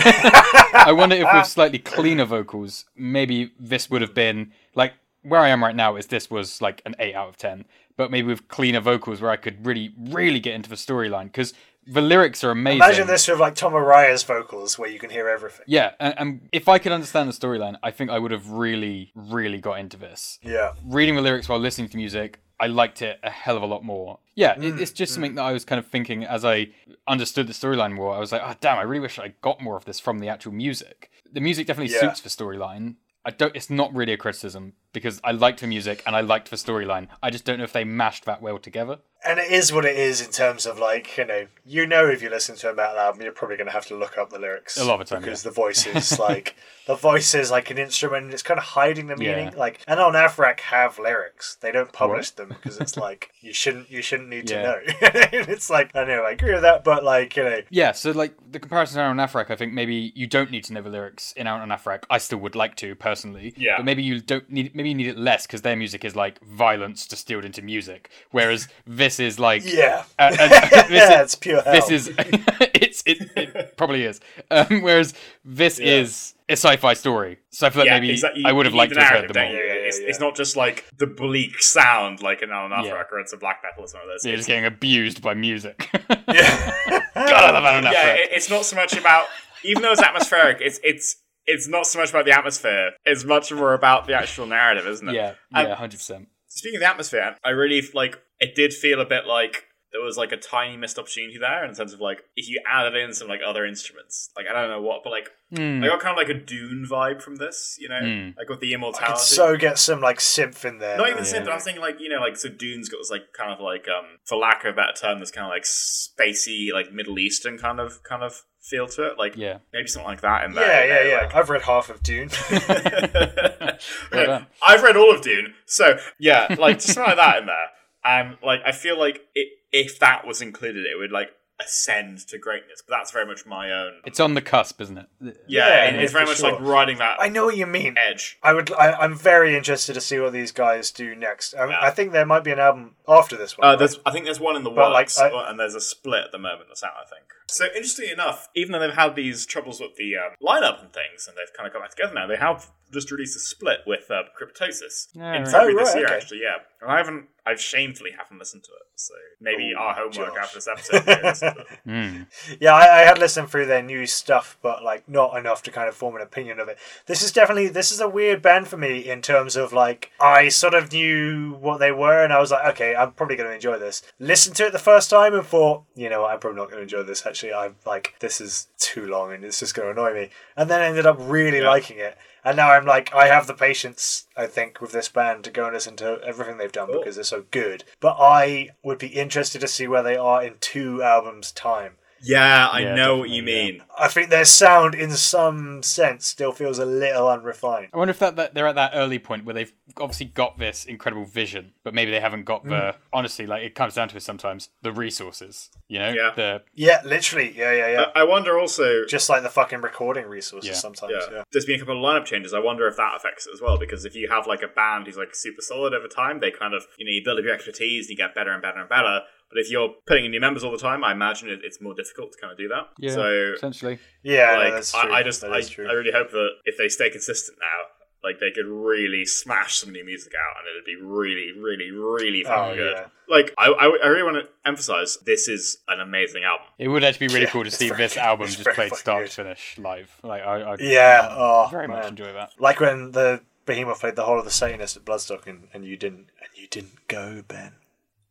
Speaker 5: I wonder if with slightly cleaner vocals, maybe this would have been like where I am right now. Is this was like an eight out of ten, but maybe with cleaner vocals where I could really really get into the storyline because the lyrics are amazing.
Speaker 6: Imagine this with like Tom Araya's vocals where you can hear everything.
Speaker 5: Yeah, and, and if I could understand the storyline, I think I would have really really got into this.
Speaker 6: Yeah.
Speaker 5: Reading the lyrics while listening to music, I liked it a hell of a lot more. Yeah,
Speaker 6: Mm,
Speaker 5: it's just something that I was kind of thinking as I understood the storyline more. I was like, oh damn, I really wish I got more of this from the actual music. The music definitely
Speaker 6: Yeah.
Speaker 5: suits the storyline. I don't. It's not really a criticism because I liked the music and I liked the storyline. I just don't know if they mashed that well together.
Speaker 6: And it is what it is in terms of like, you know, you know if you listen to a metal album, you're probably going to have to look up the lyrics.
Speaker 5: A lot of time,
Speaker 6: Because
Speaker 5: yeah.
Speaker 6: the voice is (laughs) like, the voice is like an instrument and it's kind of hiding the
Speaker 5: Yeah.
Speaker 6: meaning. Like, and on Afrak have lyrics. They don't publish them because it's (laughs) like, you shouldn't, you shouldn't need
Speaker 5: Yeah.
Speaker 6: to know. (laughs) it's like, I know, I agree with that, but like, you know,
Speaker 5: Yeah, so like the comparison to Anaal Nathrakh, I think maybe you don't need to know the lyrics in Anaal Nathrakh. I still would like to personally.
Speaker 7: Yeah.
Speaker 5: But maybe you don't need maybe you need it less because their music is like violence distilled into music, whereas this is like (laughs)
Speaker 6: yeah.
Speaker 5: uh, (laughs) uh, this
Speaker 6: yeah,
Speaker 5: is,
Speaker 6: it's pure hell.
Speaker 5: this is (laughs) it's it, it probably is. Um, whereas this is a sci-fi story, so I feel like maybe
Speaker 7: exactly.
Speaker 5: I would have liked to have heard them
Speaker 7: don't
Speaker 5: all.
Speaker 6: Yeah, yeah,
Speaker 7: it's,
Speaker 6: yeah.
Speaker 7: it's not just like the bleak sound like an Alan
Speaker 5: Yeah.
Speaker 7: Afrak or it's a black metal or something like
Speaker 5: They're
Speaker 7: this.
Speaker 5: just getting abused by music.
Speaker 6: yeah.
Speaker 5: God, I love Aaron
Speaker 7: yeah, it, it's not so much about even though it's atmospheric. It's it's it's not so much about the atmosphere. It's much more about the actual narrative, isn't it?
Speaker 5: yeah,
Speaker 7: Um,
Speaker 5: yeah, hundred percent.
Speaker 7: Speaking of the atmosphere, I really like it. Did feel a bit like there was like a tiny missed opportunity there in the sense of like if you added in some like other instruments, like I don't know what, but like
Speaker 5: Hmm.
Speaker 7: I got kind of like a Dune vibe from this, you know, like with the immortality.
Speaker 6: I Could so get some like synth in there.
Speaker 7: Not
Speaker 6: man.
Speaker 7: even synth, but I was thinking like you know like so Dune's got this like kind of like um for lack of a better term, this kind of like spacey like Middle Eastern kind of kind of feel to it. Like
Speaker 5: Yeah.
Speaker 7: maybe something like that in there. Yeah,
Speaker 6: yeah,
Speaker 7: know,
Speaker 6: yeah.
Speaker 7: like-
Speaker 6: I've read half of Dune. (laughs) (laughs)
Speaker 5: Well.
Speaker 7: I've read all of Dune, so yeah, like just something like that in there, and like I feel like it, if that was included, it would like ascend to greatness. But that's very much my own.
Speaker 5: It's on the cusp, isn't it?
Speaker 7: yeah,
Speaker 6: Yeah,
Speaker 7: and it's very much
Speaker 6: sure.
Speaker 7: like riding that
Speaker 6: I know what you mean.
Speaker 7: edge.
Speaker 6: I would. I, I'm very interested to see what these guys do next. I,
Speaker 7: Yeah.
Speaker 6: I think there might be an album after this one.
Speaker 7: Uh,
Speaker 6: right?
Speaker 7: there's, I think there's one in the
Speaker 6: But, like,
Speaker 7: works,
Speaker 6: I-
Speaker 7: and there's a split at the moment that's out. I think. So interestingly enough, even though they've had these troubles with the um, lineup and things, and they've kind of come back together now, they have just released a split with uh, Cryptosis in
Speaker 5: right.
Speaker 7: February
Speaker 6: Oh,
Speaker 7: this year.
Speaker 6: okay.
Speaker 7: Actually, yeah, and I haven't. I've shamefully haven't listened to it. So maybe
Speaker 6: Oh,
Speaker 7: our homework
Speaker 6: Josh.
Speaker 7: after this episode. (laughs)
Speaker 5: Mm.
Speaker 6: yeah, I, I had listened through their new stuff, but like not enough to kind of form an opinion of it. This is definitely this is a weird band for me in terms of like I sort of knew what they were, and I was like, okay, I'm probably going to enjoy this. Listened to it the first time and thought, you know, what, I'm probably not going to enjoy this. Actually, I'm like, this is too long and it's just going to annoy me. And then I ended up really
Speaker 7: Yeah.
Speaker 6: liking it. And now I'm like, I have the patience, I think, with this band to go and listen to everything they've done
Speaker 7: Cool.
Speaker 6: because they're so good. But I would be interested to see where they are in two albums' time.
Speaker 7: Yeah, I
Speaker 5: Yeah,
Speaker 7: know what you
Speaker 5: definitely, yeah.
Speaker 7: mean.
Speaker 6: I think their sound, in some sense, still feels a little unrefined.
Speaker 5: I wonder if that, that they're at that early point where they've obviously got this incredible vision, but maybe they haven't got the mm. honestly, like it comes down to it sometimes the resources. You know,
Speaker 7: Yeah.
Speaker 5: the
Speaker 6: Yeah, literally. Yeah, yeah, yeah.
Speaker 7: I I wonder also.
Speaker 6: Just like the fucking recording resources
Speaker 5: Yeah.
Speaker 6: sometimes.
Speaker 7: Yeah.
Speaker 6: Yeah.
Speaker 7: there's been a couple of lineup changes. I wonder if that affects it as well. Because if you have like a band who's like super solid over time, they kind of you know you build up your expertise and you get better and better and better. But if you're putting in new members all the time, I imagine it, it's more difficult to kind of do that.
Speaker 5: yeah,
Speaker 7: So
Speaker 5: essentially.
Speaker 6: Yeah, no,
Speaker 7: like
Speaker 6: that's true.
Speaker 7: I, I just
Speaker 6: That
Speaker 7: I,
Speaker 6: is true.
Speaker 7: I really hope that if they stay consistent now, Like they could really smash some new music out, and it'd be really, really, really oh, fucking
Speaker 6: Oh,
Speaker 7: good.
Speaker 6: yeah.
Speaker 7: Like I, I, I really want to emphasize this is an amazing album.
Speaker 5: It would actually be really
Speaker 6: Yeah,
Speaker 5: cool to see
Speaker 6: very
Speaker 5: this album just played start
Speaker 6: good.
Speaker 5: to finish live. Like I, I
Speaker 6: Yeah, oh,
Speaker 5: very much enjoy that.
Speaker 6: Like when the Behemoth played the whole of the Satanist at Bloodstock, and, and you didn't, and you didn't go, Ben.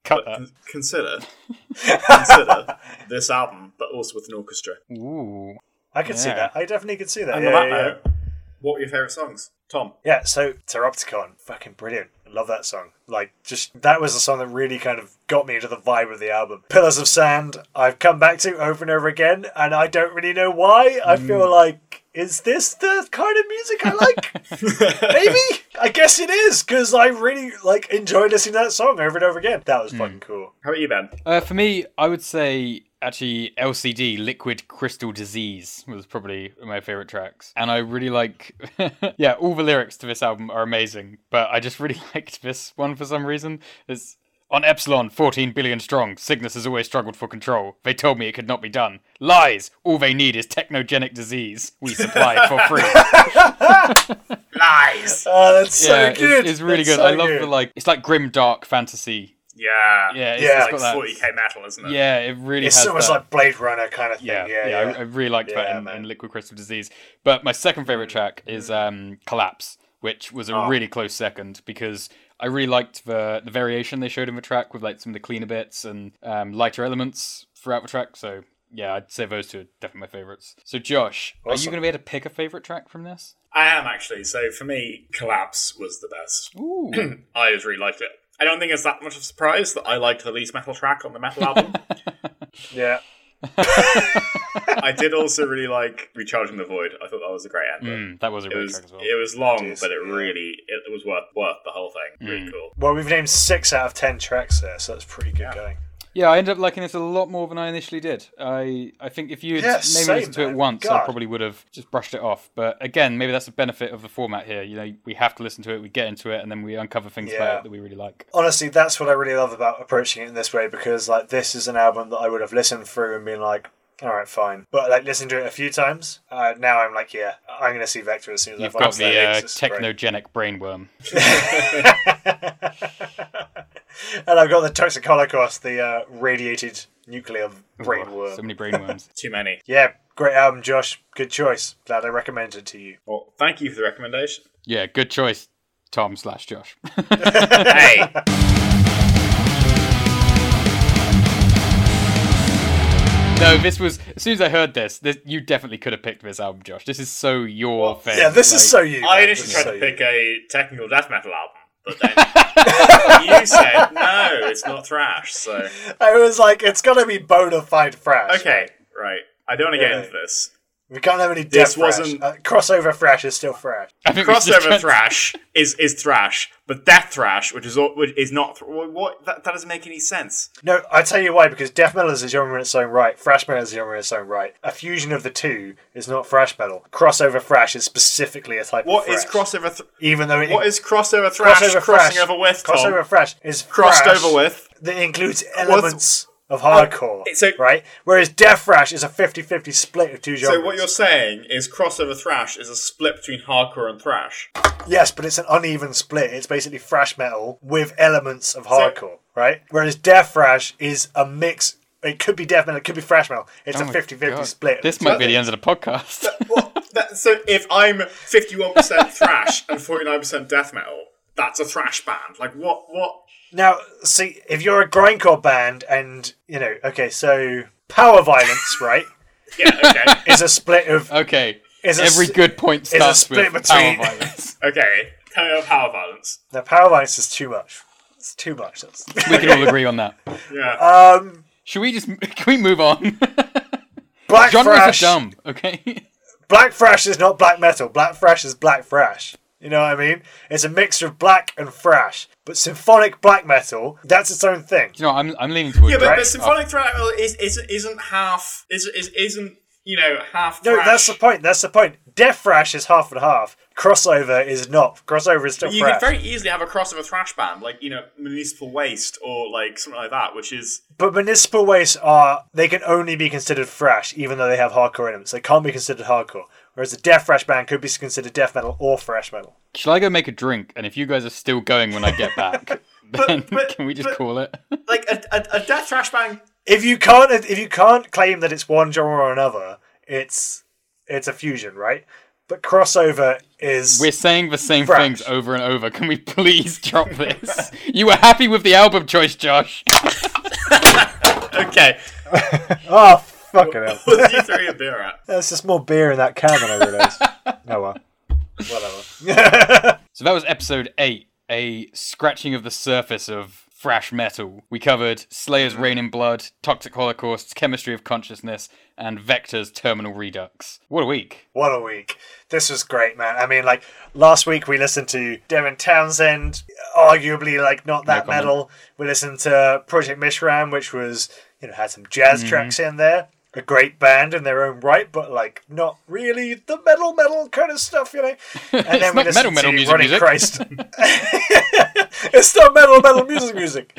Speaker 5: Cut that.
Speaker 7: consider, consider this album, but also with an orchestra.
Speaker 5: Ooh.
Speaker 6: I could see
Speaker 5: Yeah.
Speaker 6: that. I definitely could see that.
Speaker 7: And
Speaker 6: yeah,
Speaker 7: on that
Speaker 6: yeah, yeah.
Speaker 7: note, what were your favorite songs, Tom?
Speaker 6: Yeah, so Pteropticon, fucking brilliant. I love that song. Like, just that was the song that really kind of got me into the vibe of the album. Pillars of Sand, I've come back to over and over again, and I don't really know why. I feel like, is this the kind of music I like? (laughs) Maybe. I guess it is because I really like enjoy listening to that song over and over again. That was fucking cool.
Speaker 7: How about you, Ben?
Speaker 5: Uh, for me, I would say actually LCD Liquid Crystal Disease was probably my favorite tracks, and I really like. (laughs) yeah, all the lyrics to this album are amazing, but I just really (laughs) liked this one for some reason. It's on Epsilon, 14 billion strong. Cygnus has always struggled for control. They told me it could not be done. Lies. All they need is technogenic disease. We supply it for free. (laughs)
Speaker 7: Lies.
Speaker 6: Oh, that's so
Speaker 5: yeah,
Speaker 6: good.
Speaker 5: It's, it's really
Speaker 6: That's
Speaker 5: good. I love
Speaker 6: good.
Speaker 5: the like. It's like grim dark fantasy.
Speaker 7: Yeah.
Speaker 5: Yeah, it's,
Speaker 6: Yeah.
Speaker 5: it's
Speaker 7: Like
Speaker 5: got that.
Speaker 7: 40k metal, isn't it?
Speaker 5: Yeah, it really
Speaker 6: It's almost
Speaker 5: that.
Speaker 6: like Blade Runner kind of thing.
Speaker 5: yeah,
Speaker 6: Yeah,
Speaker 5: yeah,
Speaker 6: yeah.
Speaker 5: I, I really liked that
Speaker 6: Yeah,
Speaker 5: in, in Liquid Crystal Disease. But my second favorite track is um, Collapse, which was a
Speaker 6: Oh.
Speaker 5: really close second because I really liked the the variation they showed in the track with like some of the cleaner bits and um, lighter elements throughout the track. So yeah, I'd say those two are definitely my favorites. So Josh, are you going to be able to pick a favorite track from this?
Speaker 7: I am actually. So for me, Collapse was the best.
Speaker 5: Ooh, (clears throat)
Speaker 7: I just really liked it. I don't think it's that much of a surprise that I liked the least metal track on the metal album. (laughs)
Speaker 6: yeah. (laughs)
Speaker 7: I did also really like Recharging the Void. I thought that was a great ending.
Speaker 5: Mm, that was a
Speaker 7: It
Speaker 5: great
Speaker 7: was
Speaker 5: track as well.
Speaker 7: it was long,
Speaker 6: Jeez,
Speaker 7: but it really it, it was worth worth the whole thing.
Speaker 5: Mm.
Speaker 7: Really cool.
Speaker 6: Well, we've named six out of ten tracks there, so that's pretty good going.
Speaker 5: Yeah, I ended up liking this a lot more than I initially did. I I think if you had
Speaker 6: Yeah,
Speaker 5: maybe listened to it once, I probably would have just brushed it off. But again, maybe that's the benefit of the format here. You know, we have to listen to it, we get into it, and then we uncover things about it that we really like.
Speaker 6: Honestly, that's what I really love about approaching it in this way because, like, this is an album that I would have listened through and been like, "All right, fine," but like listened to it a few times. Uh, now I'm like, "Yeah, I'm going to see Vektor as soon as
Speaker 5: You've
Speaker 6: I
Speaker 5: got the uh,
Speaker 6: lyrics. This is great.
Speaker 5: technogenic brainworm. (laughs)
Speaker 6: and I've got the Toxic Holocaust, the uh, radiated nuclear brainworm.
Speaker 5: So many brainworms. (laughs)
Speaker 7: Too many.
Speaker 6: Yeah, great album, Josh. Good choice. Glad I recommended it to you.
Speaker 7: Well, thank you for the recommendation.
Speaker 5: yeah, good choice, Tom slash Josh. (laughs)
Speaker 7: hey,
Speaker 5: no, this was as soon as I heard this, this you definitely could have picked this album, Josh. This is so your thing.
Speaker 6: Yeah, this is so you.
Speaker 7: I initially
Speaker 6: This is
Speaker 7: tried
Speaker 6: so
Speaker 7: to
Speaker 6: you.
Speaker 7: pick a technical death metal album, but then (laughs) you said no, it's not thrash. So
Speaker 6: I was like, it's gonna be bona fide thrash.
Speaker 7: okay, right. I don't want to get into this.
Speaker 6: We can't have any
Speaker 7: This
Speaker 6: death thrash.
Speaker 7: wasn't-
Speaker 6: Uh, crossover thrash is still thrash.
Speaker 5: I think we should just
Speaker 7: Crossover thrash is is thrash, but death thrash, which is all- which is not. Th- what, what that, that doesn't make any sense.
Speaker 6: No, I tell you why. Because death metal is a genre in its own right. Thrash metal is a genre in its own right. A fusion of the two is not thrash metal. Crossover thrash is specifically a type
Speaker 7: What
Speaker 6: of
Speaker 7: is
Speaker 6: thrash.
Speaker 7: crossover? Th-
Speaker 6: Even though it
Speaker 7: what is crossover thrash
Speaker 6: crossover
Speaker 7: crossing
Speaker 6: thrash?
Speaker 7: over with? Tom?
Speaker 6: crossover thrash is
Speaker 7: crossed
Speaker 6: thrash
Speaker 7: over with.
Speaker 6: that includes elements of
Speaker 7: Oh,
Speaker 6: hardcore,
Speaker 7: so-
Speaker 6: right? Whereas death thrash is a 50-50 split of two genres.
Speaker 7: So what you're saying is crossover thrash is a split between hardcore and thrash.
Speaker 6: Yes, but it's an uneven split. It's basically thrash metal with elements of hardcore, right? Whereas death thrash is a mix. It could be death metal, it could be thrash metal. It's
Speaker 5: Oh
Speaker 6: a
Speaker 5: my
Speaker 6: 50 50 split.
Speaker 5: This might be the end of the podcast. (laughs)
Speaker 7: Well, that, so if I'm 51% thrash and 49% death metal, that's a thrash band. Like what? What?
Speaker 6: Now, see, if you're a grindcore band and, you know, okay, so Power Violence, (laughs) right,
Speaker 7: Yeah. Okay.
Speaker 6: is a split of.
Speaker 5: Okay,
Speaker 6: Is
Speaker 5: every
Speaker 6: s-
Speaker 5: good point
Speaker 6: Is
Speaker 5: a
Speaker 6: split
Speaker 5: with
Speaker 6: between-
Speaker 5: power (laughs) violence.
Speaker 7: okay. Tell me about power violence.
Speaker 6: Now, Power Violence is too much. It's too much. That's,
Speaker 5: we can all agree on that.
Speaker 7: Yeah.
Speaker 6: um,
Speaker 5: Should we just (laughs) can we move on?
Speaker 6: Black
Speaker 5: Genres
Speaker 6: Thrash.
Speaker 5: are dumb. Okay.
Speaker 6: Black Thrash is not black metal. Black Thrash is black thrash. You know what I mean? It's a mixture of black and thrash. But symphonic black metal, that's its own thing.
Speaker 5: you know, I'm I'm leaning towards.
Speaker 7: yeah, but,
Speaker 5: Black-
Speaker 7: but symphonic thrash metal is, is isn't half is, is isn't you know half.
Speaker 6: No,
Speaker 7: thrash.
Speaker 6: that's the point. That's the point. Death thrash is half and half. Crossover is not. Crossover is still
Speaker 7: You
Speaker 6: thrash.
Speaker 7: could very easily have a crossover thrash band, like you know, Municipal Waste or like something like that, which is
Speaker 6: But municipal waste are they can only be considered thrash, even though they have hardcore elements. They can't be considered hardcore. Whereas a death thrash band could be considered death metal or thrash metal.
Speaker 5: Shall I go make a drink? And if you guys are still going when I get back, (laughs) (laughs) then
Speaker 7: but-
Speaker 5: can we just
Speaker 7: but-
Speaker 5: call it? (laughs)
Speaker 7: Like a, a, a death thrash band.
Speaker 6: If you can't, if you can't claim that it's one genre or another, it's it's a fusion, right? But crossover is
Speaker 5: We're saying the same
Speaker 6: Thrash.
Speaker 5: things over and over. Can we please drop this? you were happy with the album choice, Josh.
Speaker 7: Okay,
Speaker 6: oh fucking hell.
Speaker 7: what (laughs) did you throw your beer at? (laughs)
Speaker 6: There's just more beer in that can than I realised. (laughs) oh well, whatever.
Speaker 5: So that was episode 8, a scratching of the surface of thrash metal. We covered Slayer's Reign in Blood, Toxic Holocaust's Chemistry of Consciousness, and Vektor's Terminal Redux. What a week.
Speaker 6: What a week. This was great, man. I mean, like, last week we listened to Devin Townsend, arguably, like, not that
Speaker 5: comment.
Speaker 6: metal. We listened to Project Mishram, which was, you know, had some jazz
Speaker 5: Mm-hmm.
Speaker 6: tracks in there. A great band in their own right, but, like, not really the metal, metal kind of stuff, you know? (laughs) And then
Speaker 5: It's
Speaker 6: we
Speaker 5: metal, metal music,
Speaker 6: Running
Speaker 5: music.
Speaker 6: Christ. (laughs) (laughs) it's not metal, metal music, music.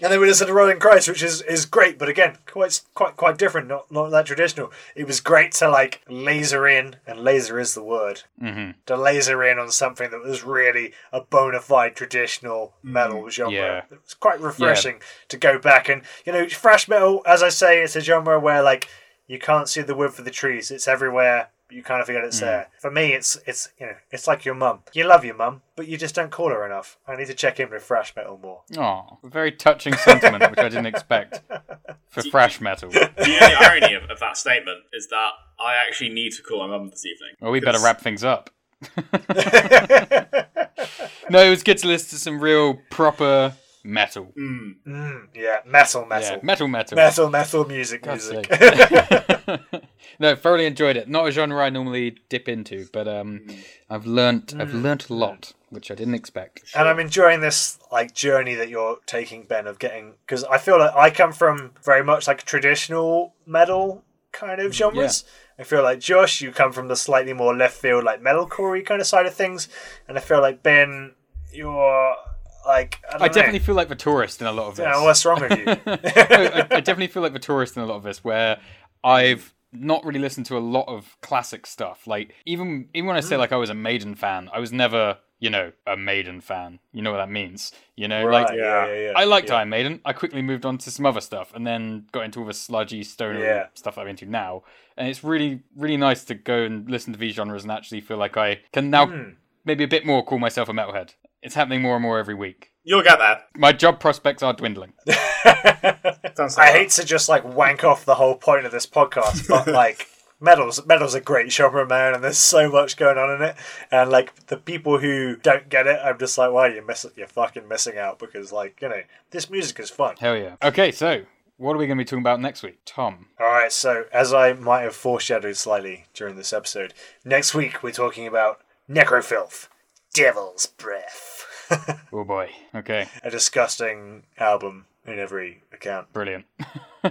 Speaker 6: And then we listened to Rotting Christ, which is, is great, but again, quite quite quite different, not not that traditional. It was great to like laser in, and laser is the word. Mm-hmm. To laser in on something that was really a bona fide traditional metal genre.
Speaker 5: Yeah.
Speaker 6: It was quite refreshing to go back and you know, thrash metal. As I say, it's a genre where like you can't see the wood for the trees. It's everywhere. But You kind of forget it's hmm. there. For me, it's it's you know it's like your mum. You love your mum, but you just don't call her enough. I need to check in with thrash metal more.
Speaker 5: Oh, very touching sentiment, which I didn't expect for (laughs) thrash metal.
Speaker 7: The only irony of, of that statement is that I actually need to call my mum this evening.
Speaker 5: Well, we better wrap things up. (laughs) (laughs) no, it was good to listen to some real proper Mm. Mm. metal.
Speaker 6: Yeah, metal, metal,
Speaker 5: Yeah, metal, metal.
Speaker 6: metal, metal music,
Speaker 5: God's
Speaker 6: music. (laughs)
Speaker 5: no, thoroughly enjoyed it. Not a genre I normally dip into, but um, mm. I've learnt I've learnt a lot, which I didn't expect.
Speaker 6: and I'm enjoying this like journey that you're taking, Ben, of getting because I feel like I come from very much like traditional metal kind of genres. I feel like Josh, you come from the slightly more left field, like metalcore kind of side of things, and I feel like Ben, you're like I, don't
Speaker 5: I definitely feel like the tourist in a lot of this.
Speaker 6: Yeah, what's wrong with you? (laughs)
Speaker 5: I, I definitely feel like the tourist in a lot of this, where I've not really listened to a lot of classic stuff. Like even even when I say like I was a Maiden fan, I was never you know a Maiden fan. You know what that means? You know,
Speaker 6: right?
Speaker 5: like
Speaker 6: yeah, yeah, yeah.
Speaker 5: I liked. Iron Maiden. I quickly moved on to some other stuff, and then got into all the sludgy stoner stuff I'm into now. And it's really really nice to go and listen to these genres and actually feel like I can now
Speaker 6: Hmm.
Speaker 5: maybe a bit more call myself a metalhead. It's happening more and more every week.
Speaker 7: You'll get there.
Speaker 5: My job prospects are dwindling. (laughs)
Speaker 7: Sounds
Speaker 6: I
Speaker 7: like
Speaker 6: hate to just like wank off the whole point of this podcast, but (laughs) like metal's metal's a great genre, man, and there's so much going on in it. And like the people who don't get it, I'm just like, why you miss You're fucking missing out because like you know this music is fun.
Speaker 5: Hell yeah. Okay, so what are we going to be talking about next week, Tom?
Speaker 6: All right, so as I might have foreshadowed slightly during this episode, next week we're talking about Necrofilth, Devil's Breath, (laughs)
Speaker 5: Oh boy. Okay,
Speaker 6: a disgusting album in every account.
Speaker 5: brilliant. (laughs)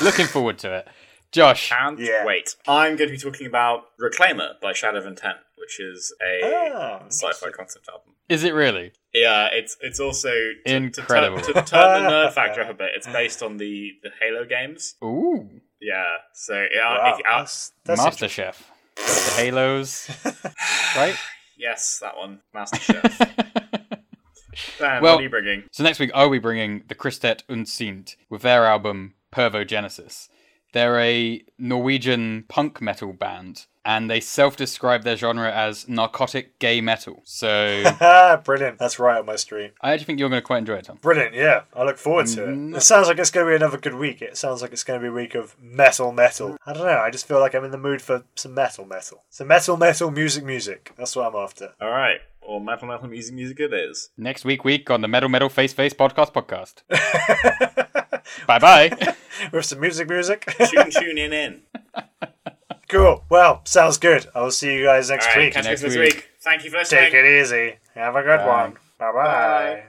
Speaker 5: Looking forward to it. Josh,
Speaker 7: Can't
Speaker 6: Yeah.
Speaker 7: wait. I'm going to be talking about Reclaimer by Shadow of Intent, which is a
Speaker 6: Ah,
Speaker 7: sci-fi concept album.
Speaker 5: is it really?
Speaker 7: Yeah, it's it's also to,
Speaker 5: Incredible.
Speaker 7: To, turn, to turn the nerd (laughs) factor up a bit. It's based on the the Halo games.
Speaker 5: Ooh,
Speaker 7: Yeah, so yeah,
Speaker 6: Wow,
Speaker 7: if, uh,
Speaker 6: that's, that's
Speaker 5: Master Chef. The Halos, right?
Speaker 7: Yes, that one, Master Chef. Dan, (laughs)
Speaker 5: Well-
Speaker 7: what are you bringing?
Speaker 5: So next week I'll be bringing the Kristet Utseende with their album Pervogenesis. They're a Norwegian punk metal band, and they self-describe their genre as narcotic gay metal. So (laughs) (laughs)
Speaker 6: brilliant. That's right up my street.
Speaker 5: I actually think you're going to quite enjoy it, Tom.
Speaker 6: Brilliant, yeah. I look forward to
Speaker 5: Mm.
Speaker 6: it. It sounds like it's going to be another good week. It sounds like it's going to be a week of metal, metal. I don't know. I just feel like I'm in the mood for some metal, metal. So metal, metal, music, music. That's what I'm after.
Speaker 7: All right, well, metal, metal, music, music. It is.
Speaker 5: Next week, week on the Metal Metal Face Face Podcast podcast. (laughs) bye bye. (laughs)
Speaker 6: With some music, music.
Speaker 7: Tune, tune in, in. (laughs)
Speaker 6: cool. Well, sounds good. I will see you guys next
Speaker 7: All right,
Speaker 6: week.
Speaker 7: catch you
Speaker 5: Next
Speaker 7: this
Speaker 5: week.
Speaker 7: week. Thank you for listening.
Speaker 6: Take it easy. Have a good
Speaker 5: Bye.
Speaker 6: one. Bye bye.
Speaker 7: Bye.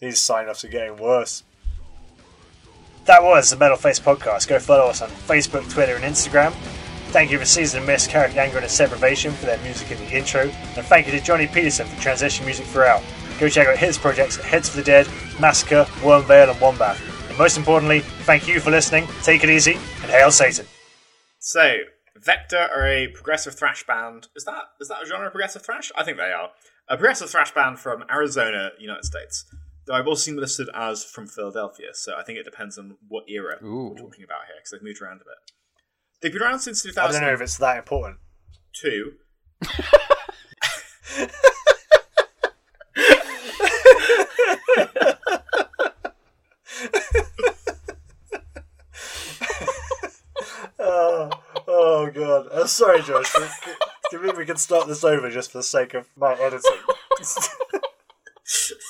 Speaker 6: These sign offs are getting worse. That was the Metal Face Podcast. Go follow us on Facebook, Twitter, and Instagram. Thank you for Season of Mist, Carrick Anger, and Separation for their music in the intro. And thank you to Jonny Pettersson for transition music throughout. Go check out his projects at Heads for the Dead, Massacre, Wormvale, and Wombbath. And most importantly, thank you for listening. Take it easy, and hail Satan.
Speaker 7: So, Vektor are a progressive thrash band. Is that is that a genre of progressive thrash? I think they are. A progressive thrash band from Arizona, United States. Though I've also seen them listed as from Philadelphia, so I think it depends on what era
Speaker 5: Ooh.
Speaker 7: we're talking about here, because they've moved around a bit. They've been around since 2000.
Speaker 6: I don't know if it's that important. Oh, (laughs) (laughs) god. Uh, sorry, Josh. (laughs) Do you think we can start this over just for the sake of my editing? (laughs)